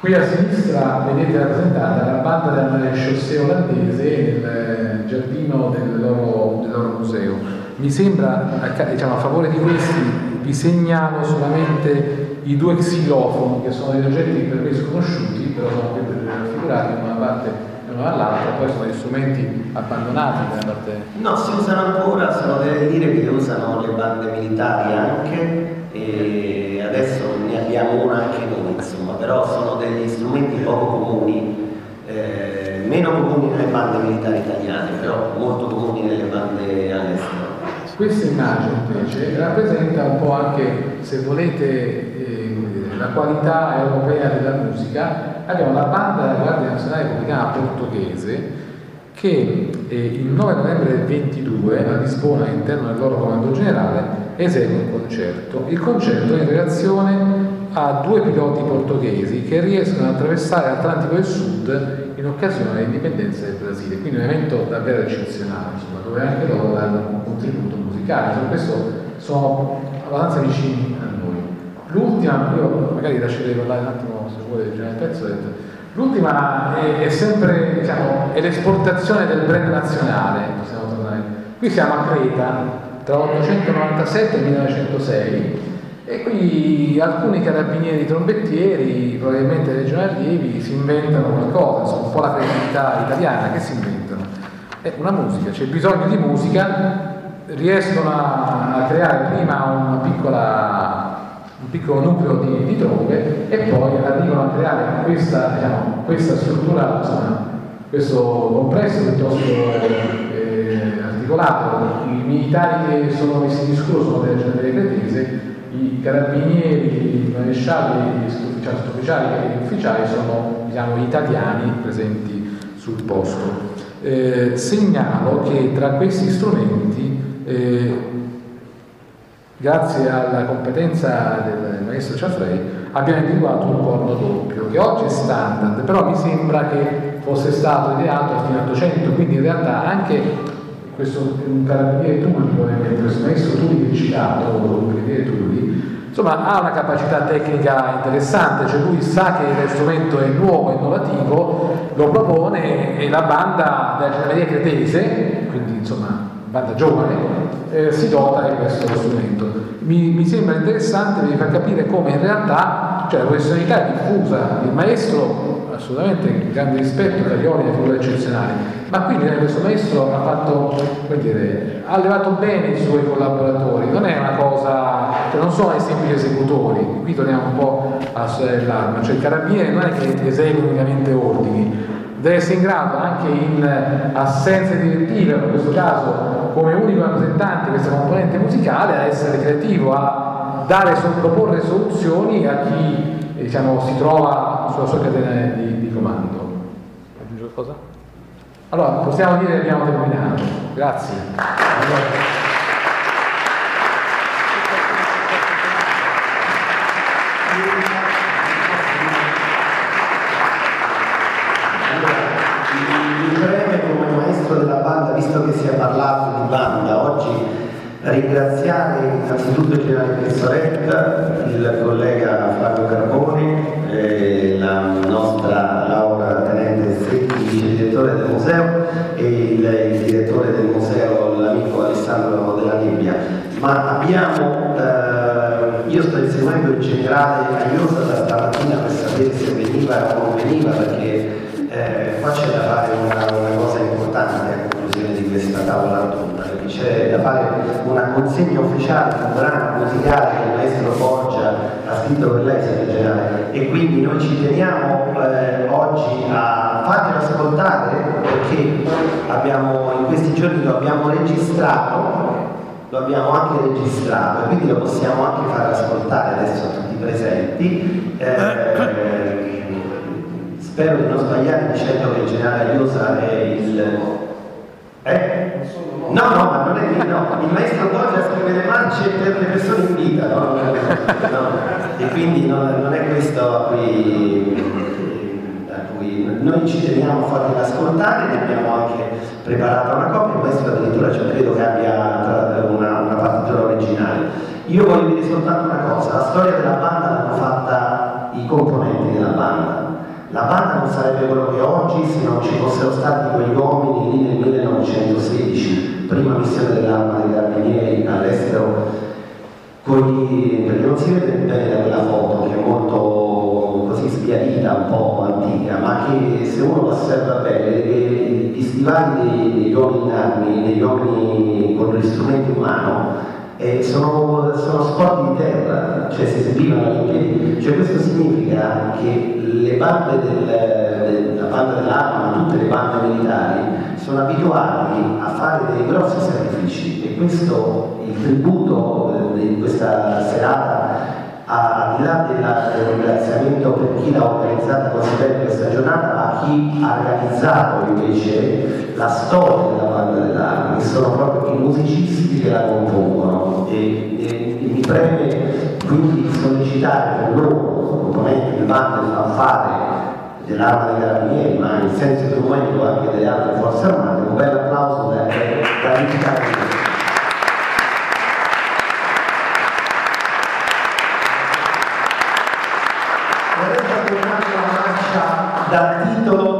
Qui a sinistra vedete rappresentata la banda della chaussée olandese nel giardino del loro, del loro museo. Mi sembra, diciamo, a favore di questi, vi segnalo solamente i due xilofoni che sono degli oggetti per me sconosciuti, però sono qui raffigurati da una parte e una dall'altra, poi sono degli strumenti abbandonati da parte... No, si usano ancora, sono delle lire che usano le bande militari anche e adesso ne abbiamo una anche noi, insomma, però sono degli strumenti poco comuni. Eh, meno comuni nelle bande militari italiane, però molto comuni nelle bande all'estero. Questa immagine invece rappresenta un po' anche, se volete, eh, la qualità europea della musica. Abbiamo la banda della Guardia Nazionale Repubblicana Portoghese che eh, il 9 novembre del 22 a Lisbona, all'interno del loro comando generale, esegue un concerto. Il concerto è in relazione a due piloti portoghesi che riescono ad attraversare l'Atlantico del Sud in occasione dell'indipendenza del Brasile, quindi un evento davvero eccezionale, insomma, dove anche loro danno un contributo musicale, su questo sono abbastanza vicini a noi. L'ultima, io magari lascerei parlare un attimo se vuole il generale Pezzolet, l'ultima è, è sempre diciamo, l'esportazione del brand nazionale, possiamo tornare. Qui siamo a Creta, tra 897 e 1906 e qui alcuni carabinieri trombettieri, probabilmente legionarievi, si inventano qualcosa, insomma, un po' la creatività italiana, che si inventano? È una musica, c'è bisogno di musica, riescono a, creare prima piccola, un piccolo nucleo di, di trombe e poi arrivano a creare questa, diciamo, questa struttura, insomma, questo complesso piuttosto eh, articolato. I militari che sono messi in scuro sono delle genere cretese, i carabinieri, i marescialli, gli sottufficiali e gli ufficiali sono diciamo, italiani presenti sul posto. Eh, segnalo che tra questi strumenti, eh, grazie alla competenza del maestro Ciafrei, abbiamo individuato un corno doppio, che oggi è standard, però mi sembra che fosse stato ideato a fine 800, quindi in realtà anche questo un carabiniere Tulli, questo maestro Tulli che citato, carabiniere Tulli, insomma ha una capacità tecnica interessante, cioè lui sa che strumento è nuovo, innovativo, lo propone e la banda della Generalia Cretese, quindi insomma banda giovane, eh, si dota di questo strumento. Mi, mi sembra interessante per far capire come in realtà cioè, la professionalità è diffusa, il maestro assolutamente grande rispetto per gli uomini e figure eccezionali, ma quindi questo maestro ha fatto, dire, ha levato bene i suoi collaboratori, non è una cosa, cioè non sono dei semplici esecutori, qui torniamo un po' a storia dell'arma, cioè il carabiniere non è che esegue unicamente ordini, deve essere in grado anche in assenza direttive, in questo caso come unico rappresentante di questa componente musicale, a essere creativo, a dare, proporre soluzioni a chi diciamo, si trova sulla sua catena di, di comando. Aggiunge qualcosa? Allora, possiamo dire che abbiamo terminato. Grazie. Allora. come maestro della banda, visto che si è parlato di banda, oggi Ringraziare innanzitutto il generale Pizzoret, il collega Flavio Carboni, abbiamo, eh, io sto inseguendo il generale Aiosa da stamattina per sapere se veniva o non veniva perché eh, qua c'è da fare una, una cosa importante a conclusione di questa tavola rotonda c'è da fare una consegna ufficiale di un brano musicale che il maestro Foggia ha scritto per lei, generale, e quindi noi ci teniamo eh, oggi a farglielo ascoltare perché abbiamo, in questi giorni lo abbiamo registrato lo abbiamo anche registrato e quindi lo possiamo anche far ascoltare adesso a tutti i presenti. Eh, spero di non sbagliare dicendo che il generale Iosa è il... Eh? No, no, ma non è lì, no. Il maestro Borgia scrive le marce per le persone in vita, no? no. E quindi non, non è questo a cui, a cui, noi ci teniamo a farvi ascoltare, ne abbiamo anche preparata una copia, il maestro addirittura cioè, credo che abbia una, una partitura originale. Io voglio dire soltanto una cosa, la storia della banda l'hanno fatta i componenti della banda. La banda non sarebbe quello che oggi se non ci fossero stati quegli uomini lì nel 1916, prima missione dell'arma dei carabinieri all'estero, Poi, perché non si vede bene da quella foto che è molto così sbiadita, un po' antica, ma che se uno lo osserva bene, gli stivali degli uomini in armi, degli uomini con gli strumenti in mano, eh, sono, sono sport di terra, cioè si esibivano in piedi, cioè questo significa che le bande del, della banda dell'arma, tutte le bande militari, sono abituati a fare dei grossi sacrifici. E questo, il tributo di questa serata al di là del ringraziamento per chi l'ha organizzata così bene questa giornata, ma chi ha realizzato invece la storia banda dell'arma, che sono proprio i musicisti che la compongono. E, e, e mi preme quindi sollecitare per loro, componenti di banda e fanfare dell'arma dei carabinieri, ma in senso economico anche delle altre forze armate, un bel applauso da, da indicare. dal titolo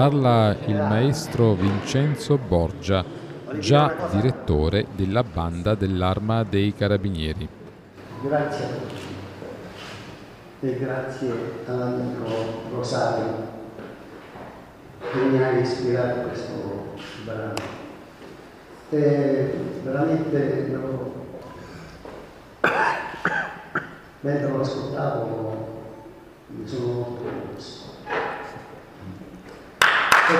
parla il maestro Vincenzo Borgia, già direttore della banda dell'Arma dei Carabinieri. Grazie a tutti e grazie all'amico Rosario che mi ha ispirato questo brano. E veramente lo, mentre lo ascoltavo mi sono molto commosso. Mi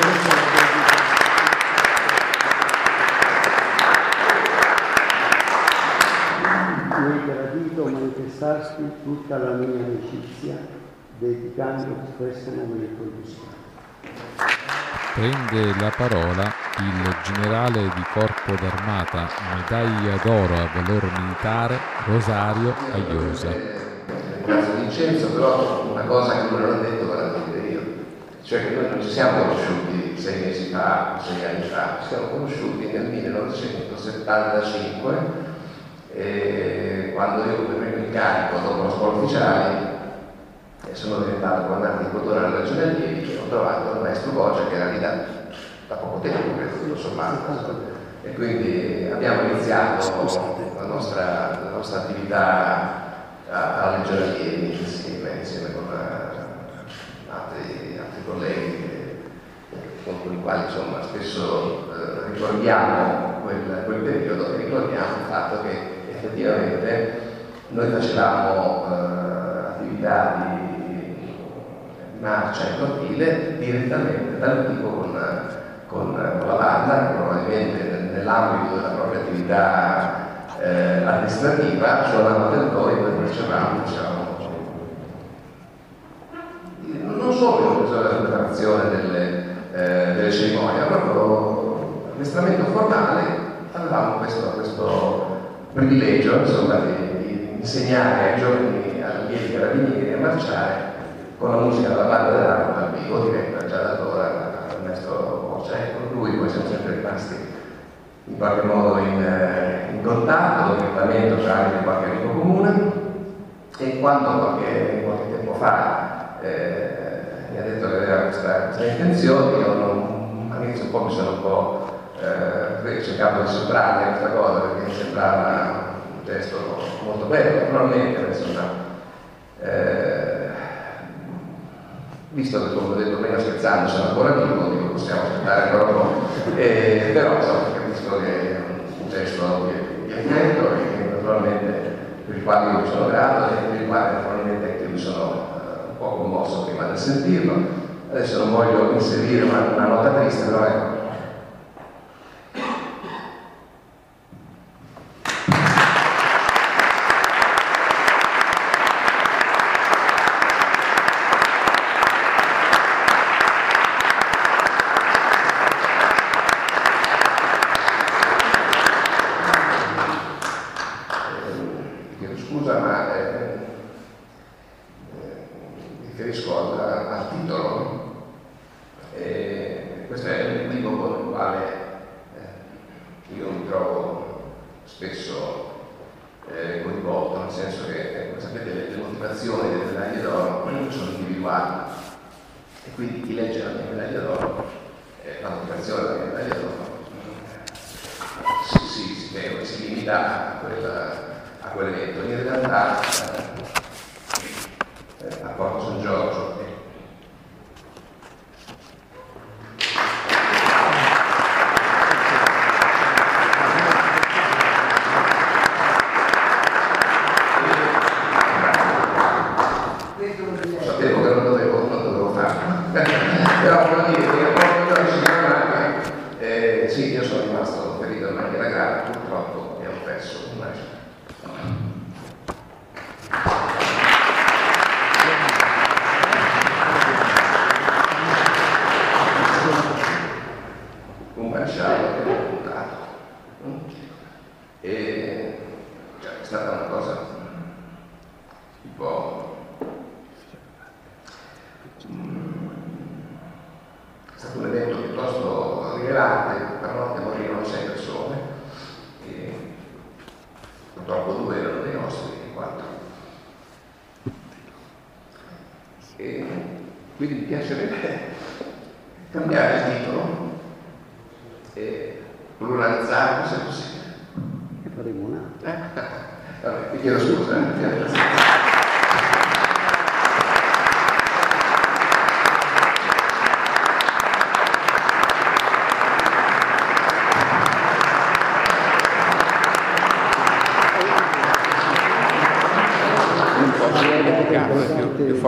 è gradito manifestarti tutta la mia amicizia dedicando questo momento di Prende la parola il generale di corpo d'armata, medaglia d'oro a valor militare, Rosario Agliosa. Grazie Vincenzo, però una cosa che non l'ho detto ve la dire io, cioè che noi non ci siamo conosciuti sei mesi fa, sei anni fa, ci siamo conosciuti nel 1975 e quando io ho preso incarico dopo la scuola ufficiale e sono diventato comandante di cultura della Regione Allievi ho trovato il maestro Boggia che era lì da, da poco tempo, credo, tutto sommato. E quindi abbiamo iniziato la nostra, la questa attività alla Legione Allievi insieme, insieme con uh, altri, altri, colleghi quali insomma, spesso uh, ricordiamo quel, quel, periodo e ricordiamo il fatto che effettivamente noi facevamo uh, attività di marcia in cortile direttamente dal vivo con, con, con, la banda, probabilmente nell'ambito della propria attività eh, amministrativa suonavano del noi e noi facevamo, diciamo, non solo la preparazione delle, eh, delle proprio l'amministramento formale avevamo questo, questo privilegio insomma, di, di, insegnare ai giovani allievi carabinieri a marciare con la musica della banda dell'arma dal vivo diretta già da allora Ernesto Boccia e con lui poi siamo sempre rimasti in qualche modo in, eh, in contatto, direttamente o tramite qualche amico comune. E quando qualche, qualche tempo fa eh, mi ha detto che aveva questa, questa intenzione, io all'inizio un po' mi sono un po' eh, cercato di sottrarre questa cosa perché mi sembrava un gesto molto bello, naturalmente, insomma, eh, visto che come ho detto prima scherzando sono ancora vivo, dico possiamo aspettare ancora un po', eh, però insomma capisco che è un gesto di affetto e che naturalmente per il quale io sono grato e per il quale naturalmente anche io mi sono uh, un po' commosso prima di sentirlo. Adesso non voglio inserire una, una nota triste, però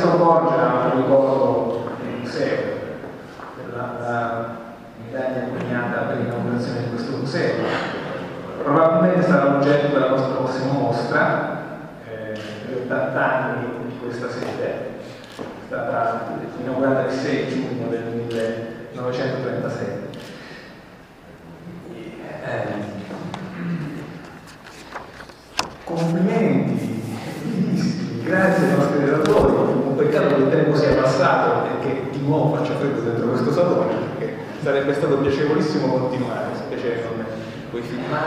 Maestro Borgia un ricordo del museo, della medaglia coniata per l'inaugurazione di questo museo. Probabilmente sarà oggetto della nostra prossima mostra, eh, per 80 anni di questa sede, è stata inaugurata il 6 giugno del 1937. Grazie ai nostri relatori, un peccato che il tempo sia passato e che di nuovo faccia freddo dentro questo salone, perché sarebbe stato piacevolissimo continuare, specie con, i filmati